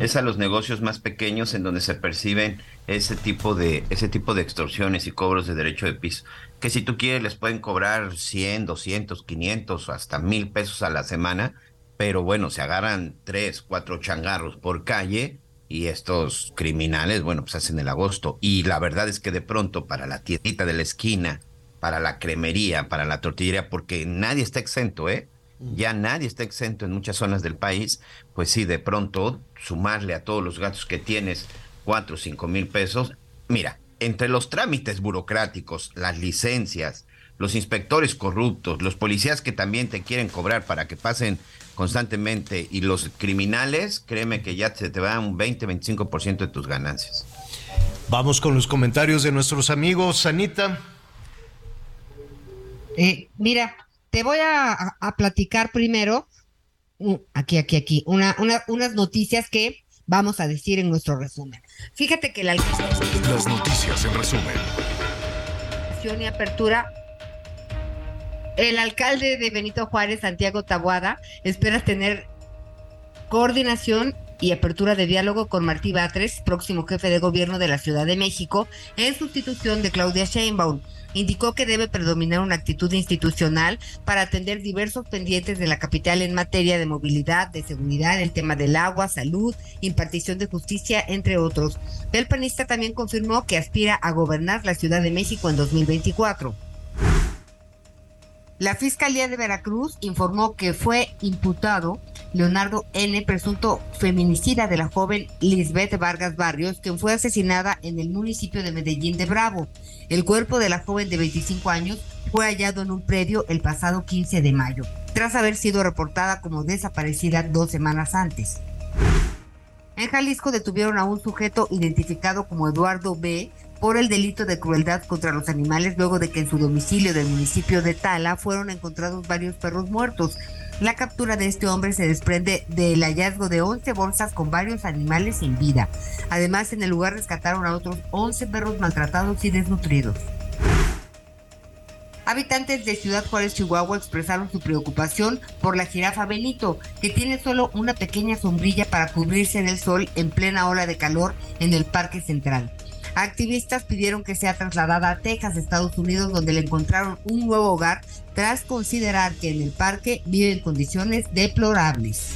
Es a los negocios más pequeños en donde se perciben ese tipo de ese tipo de extorsiones y cobros de derecho de piso. Que si tú quieres les pueden cobrar 100, 200, 500 o hasta mil pesos a la semana, pero bueno, se agarran tres, cuatro changarros por calle y estos criminales, bueno, pues hacen el agosto. Y la verdad es que de pronto para la tiendita de la esquina, para la cremería, para la tortillería, porque nadie está exento, ¿eh? Ya nadie está exento en muchas zonas del país, pues sí, de pronto sumarle a todos los gastos que tienes cuatro o cinco mil pesos. Mira, entre los trámites burocráticos, las licencias, los inspectores corruptos, los policías que también te quieren cobrar para que pasen constantemente y los criminales, créeme que ya se te va un 20-25% de tus ganancias. Vamos con los comentarios de nuestros amigos, Anita. Eh, mira, te voy a, platicar primero, aquí, aquí, aquí, una, unas noticias que vamos a decir en nuestro resumen. Fíjate que la Las noticias en resumen. Y apertura. El alcalde de Benito Juárez, Santiago Tabuada, espera tener coordinación y apertura de diálogo con Martí Batres, próximo jefe de gobierno de la Ciudad de México, en sustitución de Claudia Sheinbaum indicó que debe predominar una actitud institucional para atender diversos pendientes de la capital en materia de movilidad, de seguridad, el tema del agua, salud, impartición de justicia, entre otros. El panista también confirmó que aspira a gobernar la Ciudad de México en 2024. La Fiscalía de Veracruz informó que fue imputado Leonardo N., presunto feminicida de la joven Lisbeth Vargas Barrios, quien fue asesinada en el municipio de Medellín de Bravo. El cuerpo de la joven de 25 años fue hallado en un predio el pasado 15 de mayo, tras haber sido reportada como desaparecida dos semanas antes. En Jalisco detuvieron a un sujeto identificado como Eduardo B., por el delito de crueldad contra los animales luego de que en su domicilio del municipio de Tala fueron encontrados varios perros muertos. La captura de este hombre se desprende del hallazgo de 11 bolsas con varios animales sin vida. Además, en el lugar rescataron a otros 11 perros maltratados y desnutridos. Habitantes de Ciudad Juárez, Chihuahua, expresaron su preocupación por la jirafa Benito, que tiene solo una pequeña sombrilla para cubrirse del sol en plena ola de calor en el Parque Central. Activistas pidieron que sea trasladada a Texas, Estados Unidos, donde le encontraron un nuevo hogar tras considerar que en el parque vive en condiciones deplorables.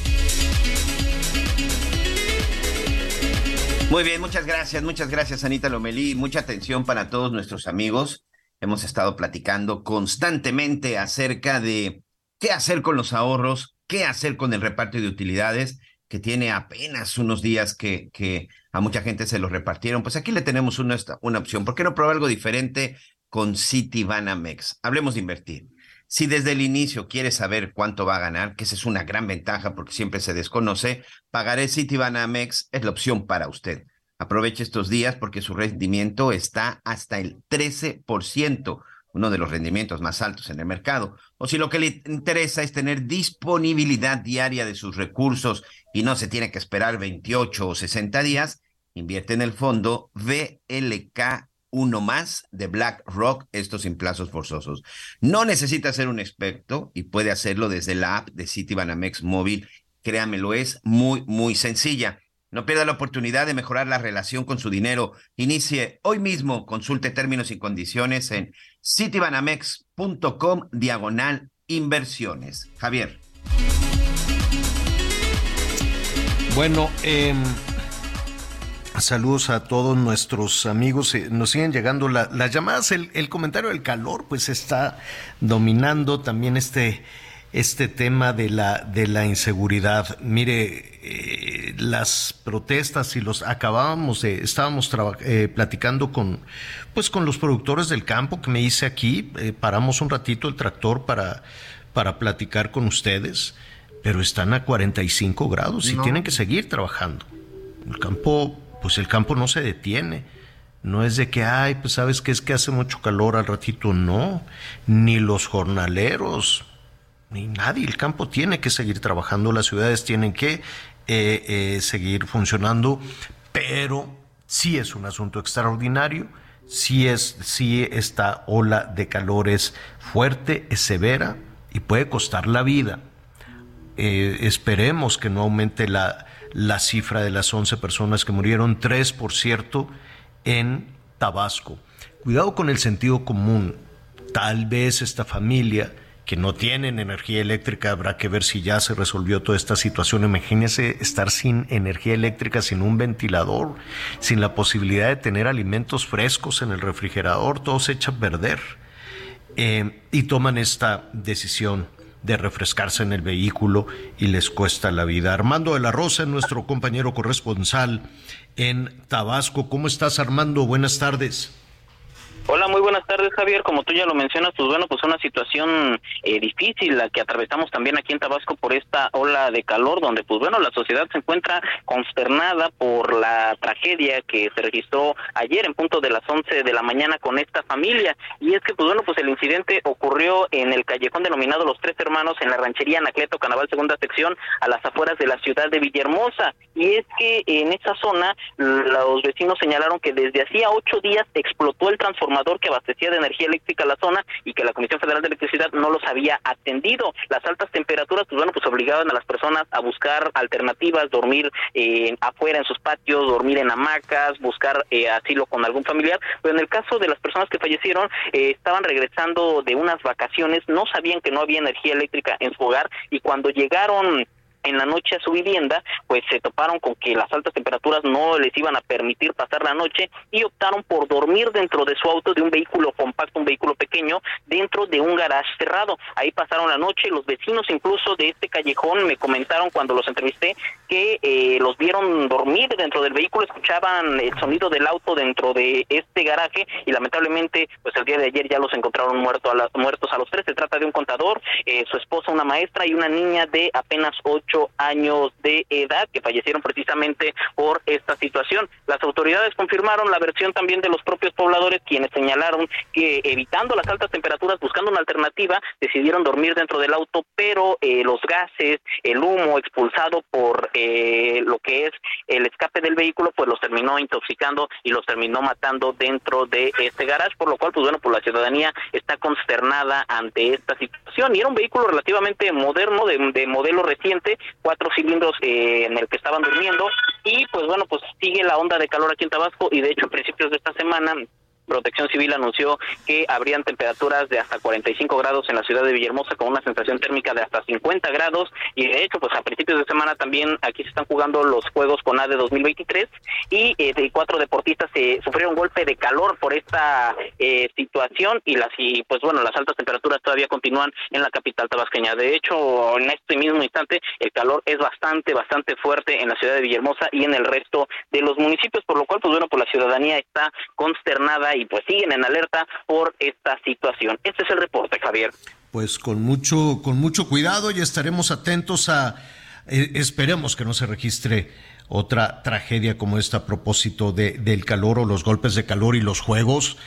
Muy bien, muchas gracias, muchas gracias Anita Lomelí, mucha atención para todos nuestros amigos. Hemos estado platicando constantemente acerca de qué hacer con los ahorros, qué hacer con el reparto de utilidades, que tiene apenas unos días que, que a mucha gente se los repartieron. Pues aquí le tenemos una, una opción. ¿Por qué no probar algo diferente con Citibanamex? Hablemos de invertir. Si desde el inicio quieres saber cuánto va a ganar, que esa es una gran ventaja porque siempre se desconoce, pagaré Citibanamex es la opción para usted. Aproveche estos días porque su rendimiento está hasta el 13%, uno de los rendimientos más altos en el mercado. O si lo que le interesa es tener disponibilidad diaria de sus recursos y no se tiene que esperar 28 o 60 días, invierte en el fondo VLK uno más de BlackRock, esto sin plazos forzosos. No necesita ser un experto y puede hacerlo desde la app de Citibanamex móvil. Créamelo, es muy, muy sencilla. No pierda la oportunidad de mejorar la relación con su dinero. Inicie hoy mismo, consulte términos y condiciones en citibanamex.com diagonal inversiones. Javier. Bueno, eh, Saludos a todos nuestros amigos. Eh, nos siguen llegando las llamadas. El, comentario del calor, pues está dominando también este, este tema de la, de la inseguridad. Mire, eh, las protestas y los acabábamos de, estábamos eh, platicando con, pues con los productores del campo que me hice aquí. paramos un ratito el tractor para, para platicar con ustedes, pero están a 45 grados y tienen que seguir trabajando. El campo pues el campo no se detiene. No es de que, ay, pues sabes que es que hace mucho calor al ratito, no. Ni los jornaleros, ni nadie. El campo tiene que seguir trabajando, las ciudades tienen que eh, eh, seguir funcionando, pero sí es un asunto extraordinario. Sí, es, sí esta ola de calor es fuerte, es severa y puede costar la vida. Eh, esperemos que no aumente la, la cifra de las 11 personas que murieron, tres, por cierto, en Tabasco. Cuidado con el sentido común. Tal vez esta familia que no tienen energía eléctrica, habrá que ver si ya se resolvió toda esta situación. Imagínense estar sin energía eléctrica, sin un ventilador, sin la posibilidad de tener alimentos frescos en el refrigerador, todo se echa a perder. Eh, y toman esta decisión de refrescarse en el vehículo y les cuesta la vida. Armando de la Rosa, nuestro compañero corresponsal en Tabasco. ¿Cómo estás, Armando? Buenas tardes. Hola, muy buenas tardes, Javier. Como tú ya lo mencionas, pues bueno, pues una situación eh, difícil la que atravesamos también aquí en Tabasco por esta ola de calor, donde pues bueno, la sociedad se encuentra consternada por la tragedia que se registró ayer en punto de las 11 de la mañana con esta familia. Y es que pues bueno, pues el incidente ocurrió en el callejón denominado Los Tres Hermanos en la ranchería Anacleto Canaval segunda sección a las afueras de la ciudad de Villahermosa. Y es que en esa zona los vecinos señalaron que desde hacía ocho días explotó el transformador que abastecía de energía eléctrica la zona y que la Comisión Federal de Electricidad no los había atendido. Las altas temperaturas, pues bueno, pues obligaban a las personas a buscar alternativas, dormir eh, afuera en sus patios, dormir en hamacas, buscar eh, asilo con algún familiar. Pero en el caso de las personas que fallecieron, eh, estaban regresando de unas vacaciones, no sabían que no había energía eléctrica en su hogar y cuando llegaron en la noche a su vivienda, pues se toparon con que las altas temperaturas no les iban a permitir pasar la noche y optaron por dormir dentro de su auto de un vehículo compacto, un vehículo pequeño, dentro de un garage cerrado. Ahí pasaron la noche, los vecinos incluso de este callejón me comentaron cuando los entrevisté que eh, los vieron dormir dentro del vehículo, escuchaban el sonido del auto dentro de este garaje y lamentablemente pues el día de ayer ya los encontraron muertos a, muertos a los tres. Se trata de un contador, eh, su esposa, una maestra y una niña de apenas ocho años de edad que fallecieron precisamente por esta situación. Las autoridades confirmaron la versión también de los propios pobladores quienes señalaron que evitando las altas temperaturas, buscando una alternativa, decidieron dormir dentro del auto, pero eh, los gases, el humo expulsado por eh, lo que es el escape del vehículo, pues los terminó intoxicando y los terminó matando dentro de este garage, por lo cual, pues bueno, pues la ciudadanía está consternada ante esta situación y era un vehículo relativamente moderno, de modelo reciente, cuatro cilindros eh, en el que estaban durmiendo. Y pues bueno, pues sigue la onda de calor aquí en Tabasco. Y de hecho a principios de esta semana Protección Civil anunció que habrían temperaturas de hasta 45 grados en la ciudad de Villahermosa con una sensación térmica de hasta 50 grados. Y de hecho pues a principios de semana también aquí se están jugando los Juegos con ADE 2023 y eh, de cuatro deportistas se sufrieron un golpe de calor por esta eh, situación. Y las y pues bueno las altas temperaturas todavía continúan en la capital tabasqueña. De hecho en este mismo instante el calor es bastante bastante fuerte en la ciudad de Villahermosa y en el resto de los municipios por lo cual pues bueno pues la ciudadanía está consternada y pues siguen en alerta por esta situación. Este es el reporte, Javier. Pues con mucho, con mucho cuidado y estaremos atentos a, eh, esperemos que no se registre otra tragedia como esta a propósito de, del calor o los golpes de calor y los juegos,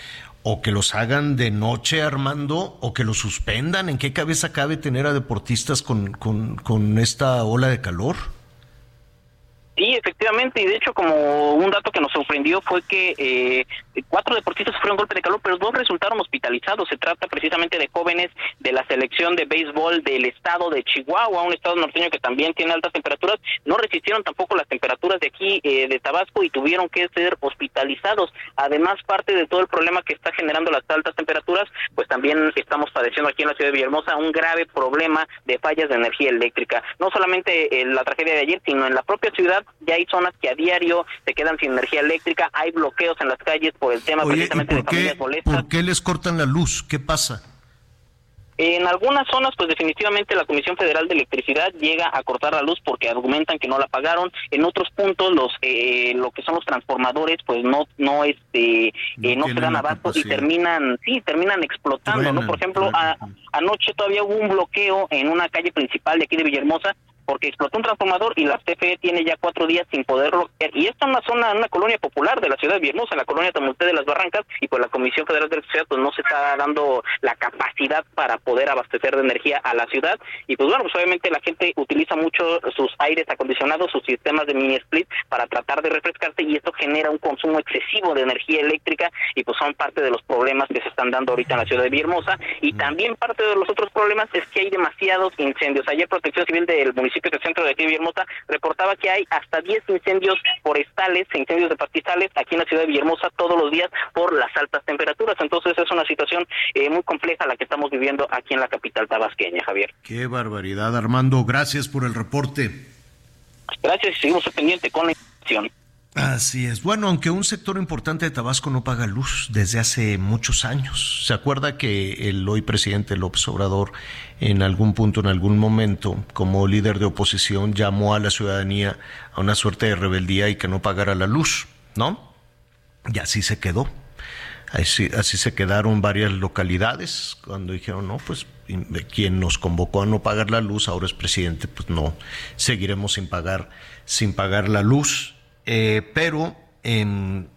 o que los hagan de noche, Armando, o que los suspendan. ¿En qué cabeza cabe tener a deportistas con, con, con esta ola de calor? Sí, efectivamente, y de hecho como un dato que nos sorprendió fue que eh, cuatro deportistas sufrieron golpe de calor, pero dos resultaron hospitalizados. Se trata precisamente de jóvenes de la selección de béisbol del estado de Chihuahua, un estado norteño que también tiene altas temperaturas. No resistieron tampoco las temperaturas de aquí eh, de Tabasco y tuvieron que ser hospitalizados. Además, parte de todo el problema que está generando las altas temperaturas, pues también estamos padeciendo aquí en la ciudad de Villahermosa un grave problema de fallas de energía eléctrica. No solamente en la tragedia de ayer, sino en la propia ciudad ya hay zonas que a diario se quedan sin energía eléctrica, hay bloqueos en las calles por el tema precisamente de familias molestas. ¿Por qué les cortan la luz? ¿Qué pasa? En algunas zonas, pues definitivamente la Comisión Federal de Electricidad llega a cortar la luz porque argumentan que no la pagaron. En otros puntos, los eh, lo que son los transformadores, pues no no este eh, no, se dan abasto y terminan sí terminan explotando, ¿no? Por ejemplo, anoche todavía hubo un bloqueo en una calle principal de aquí de Villahermosa porque explotó un transformador y la CFE tiene ya cuatro días sin poderlo. Y esta es una zona, una colonia popular de la ciudad de Villahermosa, la colonia Tamulte de las Barrancas, y pues la Comisión Federal de Electricidad pues no se está dando la capacidad para poder abastecer de energía a la ciudad. Y pues bueno, pues obviamente la gente utiliza mucho sus aires acondicionados, sus sistemas de mini split para tratar de refrescarse y esto genera un consumo excesivo de energía eléctrica y pues son parte de los problemas que se están dando ahorita en la ciudad de Villahermosa. Y también parte de los otros problemas es que hay demasiados incendios. Ayer Protección Civil del municipio que el centro de aquí de Villahermosa reportaba que hay hasta 10 incendios forestales, incendios de pastizales aquí en la ciudad de Villahermosa todos los días por las altas temperaturas. Entonces es una situación eh, muy compleja la que estamos viviendo aquí en la capital tabasqueña, Javier. Qué barbaridad, Armando. Gracias por el reporte. Gracias y seguimos pendiente con la información. Así es. Bueno, aunque un sector importante de Tabasco no paga luz desde hace muchos años. ¿Se acuerda que el hoy presidente López Obrador en algún punto, en algún momento, como líder de oposición, llamó a la ciudadanía a una suerte de rebeldía y que no pagara la luz? ¿No? Y así se quedó. Así, se quedaron varias localidades cuando dijeron, no, pues quien nos convocó a no pagar la luz ahora es presidente, pues no, seguiremos sin pagar, sin pagar la luz eh, pero en,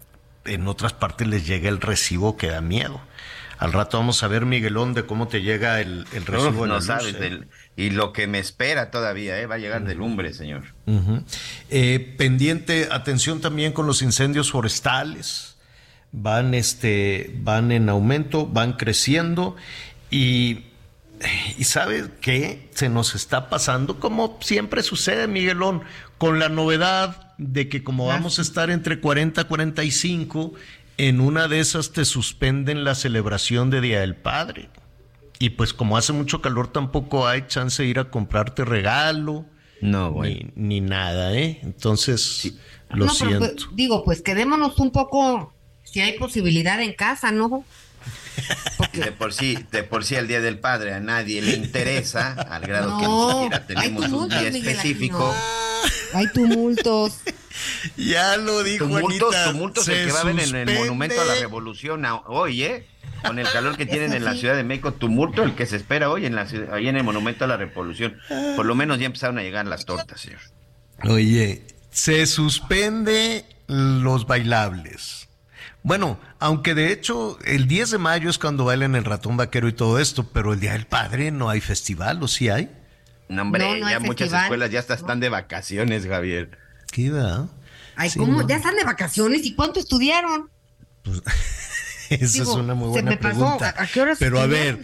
en otras partes les llega el recibo que da miedo. Al rato vamos a ver, Miguelón, de cómo te llega el, el recibo no, la sabes ¿eh? y lo que me espera todavía, ¿eh? va a llegar de lumbre, señor. Eh, pendiente, atención también con los incendios forestales. Van, este, van en aumento, van creciendo y, y ¿sabe qué? Se nos está pasando, como siempre sucede, Miguelón, con la novedad de que como vamos a estar entre 40 y 45, en una de esas te suspenden la celebración de Día del Padre. Y pues como hace mucho calor tampoco hay chance de ir a comprarte regalo. No, ni, ni, nada, ¿eh? Entonces, lo no, siento. Pues, digo, pues quedémonos un poco, si hay posibilidad en casa, ¿no? De por sí, de por sí el Día del Padre a nadie le interesa, al grado que ni siquiera tenemos un día específico. Hay tumultos. Ya lo dijo tumultos, Anita, tumultos se el que va a haber en el. Monumento a la Revolución hoy, ¿eh? Con el calor que tienen en la Ciudad de México, tumulto el que se espera hoy en la ciudad- ahí en el Monumento a la Revolución. Por lo menos ya empezaron a llegar las tortas, señor. Oye, se suspende los bailables. Bueno, aunque de hecho el 10 de mayo es cuando bailan el ratón vaquero y todo esto, pero el Día del Padre no hay festival, ¿o sí hay? No, hombre, No, no hay ya muchas festival. escuelas ya hasta están de vacaciones, Javier. ¿Qué va? Ay, Sí, ¿cómo? no. Ya están de vacaciones. ¿Y cuánto estudiaron? Esa Digo, es una muy se buena me pasó, pregunta. ¿a- a qué horas Pero a ver,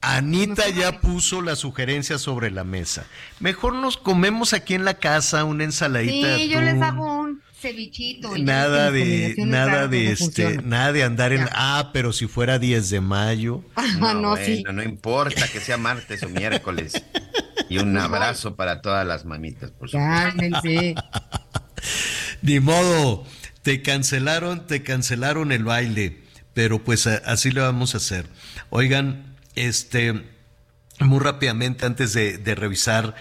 Anita ya puso la sugerencia sobre la mesa. Mejor nos comemos aquí en la casa una ensaladita. Sí, yo les hago un cevichito. y Nada de, nada de no este, nada de andar en, ah, pero si fuera 10 de mayo. Ah, no, sí. bueno, no importa que sea martes o miércoles. Y un abrazo para todas las mamitas, por supuesto. Cálmense. Ni modo, te cancelaron, te cancelaron el baile, pero pues a- así le vamos a hacer. Oigan, este, muy rápidamente antes de, de revisar,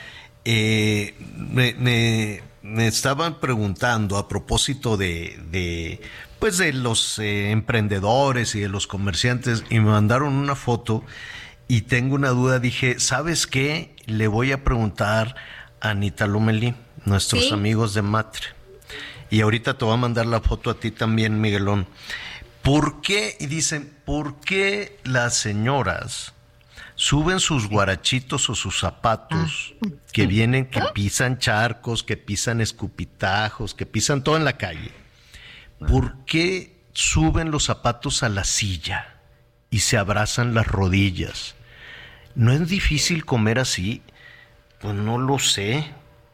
eh, me, me- me estaban preguntando a propósito de, de, pues de los eh, emprendedores y de los comerciantes y me mandaron una foto y tengo una duda, dije, ¿sabes qué? Le voy a preguntar a Anita Lomelí, nuestros Sí. amigos de Matre. Y ahorita te voy a mandar la foto a ti también, Miguelón. ¿Por qué? Y dicen, ¿por qué las señoras suben sus guarachitos o sus zapatos que vienen, que pisan charcos, que pisan escupitajos, que pisan todo en la calle? ¿Por qué suben los zapatos a la silla y se abrazan las rodillas? ¿No es difícil comer así? Pues no lo sé.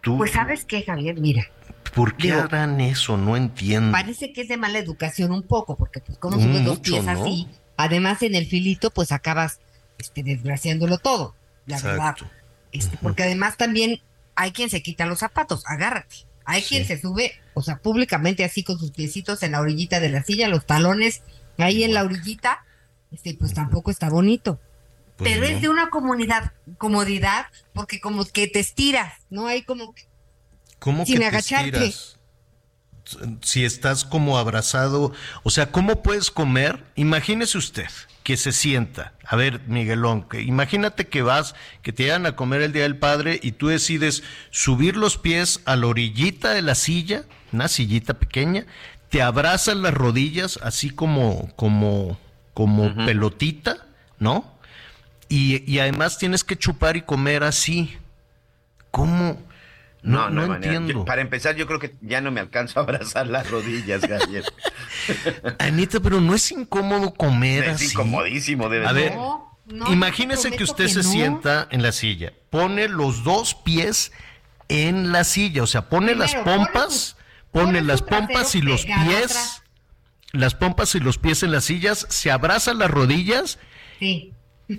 ¿Tú, Pues sabes qué, Javier, mira, ¿Por qué digo, harán eso? No entiendo. parece que es de mala educación un poco, porque pues como subes los Mucho, pies ¿no? así, además en el filito pues acabas este, desgraciándolo todo, la Exacto. verdad. Este, porque además también hay quien se quita los zapatos, agárrate. Hay quien se sube, o sea, públicamente así con sus piecitos en la orillita de la silla, los talones ahí en la orillita, este, pues tampoco está bonito. Pues Pero no. es de una comunidad, comodidad, porque como que te estiras, ¿no? Hay como que ¿Cómo sin que te agacharte. estiras? Si estás como abrazado, o sea, ¿cómo puedes comer? Imagínese usted que se sienta. A ver, Miguelón, que imagínate que vas, que te llegan a comer el Día del Padre y tú decides subir los pies a la orillita de la silla, una sillita pequeña, te abrazas las rodillas así como, como, como pelotita, ¿no? Y, y además tienes que chupar y comer así. ¿Cómo? No, no, manera. entiendo. Yo- para empezar, yo creo que ya no me alcanzo a abrazar las rodillas, Javier. Anita, pero no es incómodo comer Es así. incomodísimo, debe A ver, No, no, imagínese que usted que se no. sienta en la silla, pone los dos pies en la silla, o sea, pone las Primero, pompas, pone pone las pompas y los pies, atrás. las pompas y los pies en las sillas, se abraza las rodillas Sí.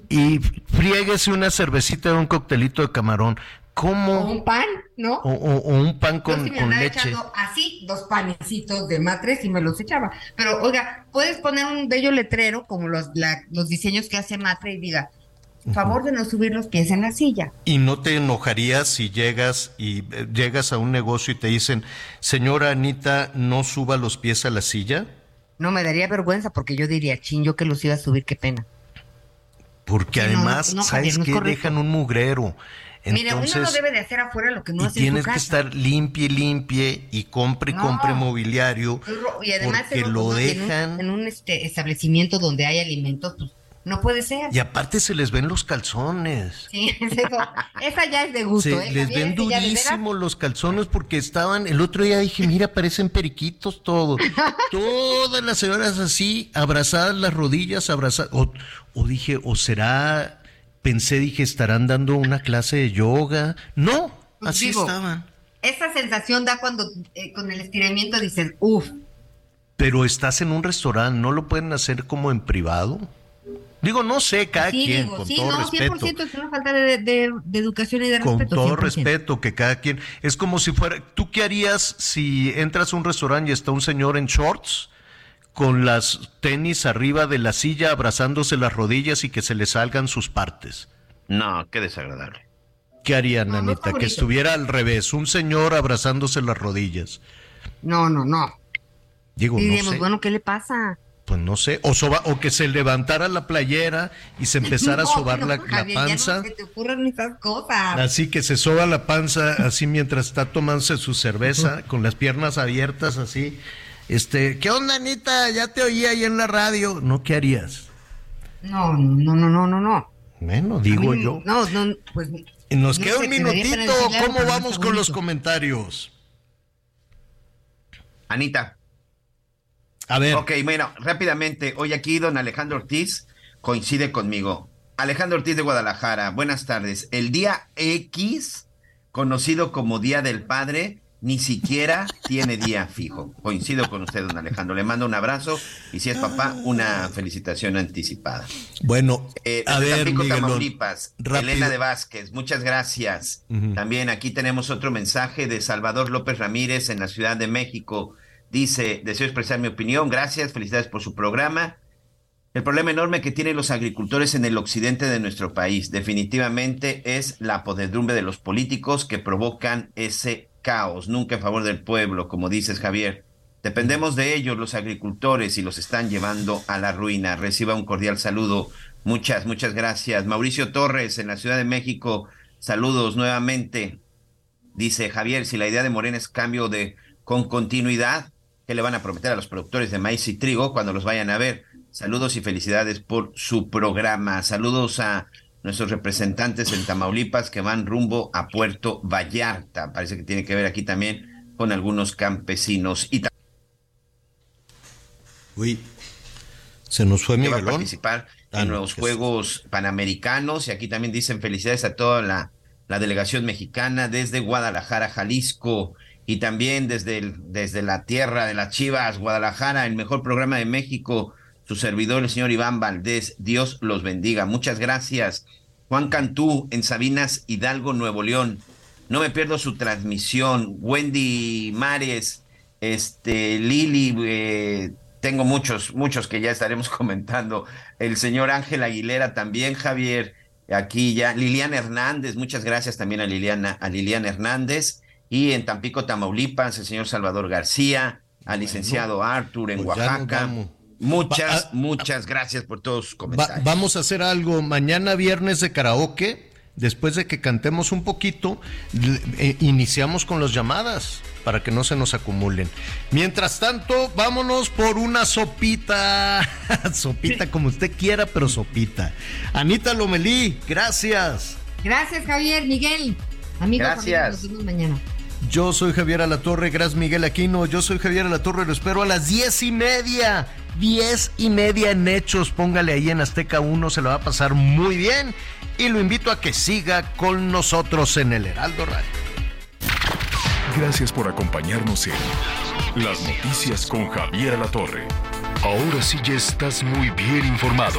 y friéguese una cervecita o un coctelito de camarón. O ¿Cómo? un pan, ¿no? O, o- o un pan Yo con, sí me con leche. así dos panecitos de matres y me los echaba. Pero oiga, puedes poner un bello letrero como los, la- los diseños que hace Matre y diga, favor de no subir los pies en la silla. ¿Y no te enojarías si llegas y eh, llegas a un negocio y te dicen, señora Anita, no suba los pies a la silla? No me daría vergüenza porque yo diría, chin, yo que los iba a subir, qué pena. Porque Sí, además, no, ¿sabes no qué? Dejan un mugrero. Mira, uno no Entonces, debe de hacer afuera lo que no y hace en su tienes que estar limpie, limpie y compre, No. compre mobiliario. Y además porque en un- lo en un- dejan. en un, este, establecimiento donde hay alimentos, pues no puede ser. Y aparte se les ven los calzones. Sí, es eso. Esa ya es de gusto, Se ¿eh? les ven durísimos los calzones porque estaban, el otro día dije, mira, parecen periquitos todos. Todas las señoras así, abrazadas las rodillas, abrazadas. O, o dije, o será, pensé, dije, estarán dando una clase de yoga. No, Pues así digo, estaban. Esa sensación da cuando eh, con el estiramiento dices, uff, Pero estás en un restaurante, ¿no lo pueden hacer como en privado? Digo, no sé, cada sí, quien, digo, con sí, todo no, respeto. 100% es una falta de, de- de educación y de Con respeto. todo 100%. respeto, que cada quien. Es como si fuera. ¿Tú qué harías si entras a un restaurante y está un señor en shorts con las tenis arriba de la silla abrazándose las rodillas y que se le salgan sus partes? No, qué desagradable. ¿Qué harían, No, no Anita? que bonito. estuviera al revés, un señor abrazándose las rodillas. No, no, no. Digo, Y no diríamos, sé. bueno, ¿qué le pasa? Pues no sé. O, soba- o que se levantara la playera y se empezara a No, sobar no, la, la Javier, ya panza. no se te ocurren esas cosas. Así que se soba la panza, así mientras está tomándose su cerveza, con las piernas abiertas, así. Este, ¿qué onda, Anita? Ya te oí ahí en la radio. ¿No qué harías? No, no, no, no, no, no. Bueno, digo mí, yo. No, no, pues. Nos no queda sé, un minutito. ¿Cómo vamos con los comentarios? Anita. A ver. Ok, bueno, rápidamente. Hoy aquí don Alejandro Ortiz coincide conmigo. Alejandro Ortiz de Guadalajara, buenas tardes. El día X, conocido como Día del Padre, ni siquiera tiene día fijo. Coincido con usted, don Alejandro. Le mando un abrazo y si es papá, una felicitación anticipada. Bueno, Eh, a ver, Tampico, Miguelón, Tamaulipas, rápido. Elena de Vázquez, muchas gracias. También aquí tenemos otro mensaje de Salvador López Ramírez en la Ciudad de México. Dice, deseo expresar mi opinión, gracias, felicidades por su programa. El problema enorme que tienen los agricultores en el occidente de nuestro país definitivamente es la podredumbre de los políticos que provocan ese caos, nunca en favor del pueblo, como dices Javier. Dependemos de ellos, los agricultores, y los están llevando a la ruina. Reciba un cordial saludo. Muchas, muchas gracias. Mauricio Torres, en la Ciudad de México, saludos nuevamente. Dice Javier, si la idea de Morena es cambio de con continuidad, ¿qué le van a prometer a los productores de maíz y trigo cuando los vayan a ver? Saludos y felicidades por su programa. Saludos a nuestros representantes en Tamaulipas que van rumbo a Puerto Vallarta. Parece que tiene que ver aquí también con algunos campesinos. Y Uy, se nos fue que va a Miguelón. participar Ah, en no, los Juegos Panamericanos. Y aquí también dicen felicidades a toda la, la delegación mexicana desde Guadalajara, Jalisco. Y también desde, el- desde la tierra de las Chivas, Guadalajara, el mejor programa de México. Su servidor, el señor Iván Valdés. Dios los bendiga. Muchas gracias. Juan Cantú, en Sabinas, Hidalgo, Nuevo León. No me pierdo su transmisión. Wendy Mares, este, Lili, eh, tengo muchos, muchos que ya estaremos comentando. El señor Ángel Aguilera también, Javier, aquí ya. Liliana Hernández, muchas gracias también a Liliana, a Liliana Hernández. Y en Tampico, Tamaulipas, el señor Salvador García, al licenciado Arthur en pues Oaxaca. Muchas, muchas gracias por todos sus Va- comentarios. vamos a hacer algo mañana viernes de karaoke. Después de que cantemos un poquito, eh, iniciamos con las llamadas para que no se nos acumulen. Mientras tanto, vámonos por una sopita. sopita como usted quiera, pero sopita. Anita Lomelí, gracias. Gracias, Javier, Miguel. Amigos, Gracias. amigos, nos vemos mañana. Yo soy Javier Alatorre, gracias Miguel Aquino. Yo soy Javier Alatorre, lo espero a las diez y media. Diez y media en Hechos. Póngale ahí en Azteca 1, se lo va a pasar muy bien. Y lo invito a que siga con nosotros en el Heraldo Radio. Gracias por acompañarnos en Las Noticias con Javier Alatorre. Ahora sí ya estás muy bien informado.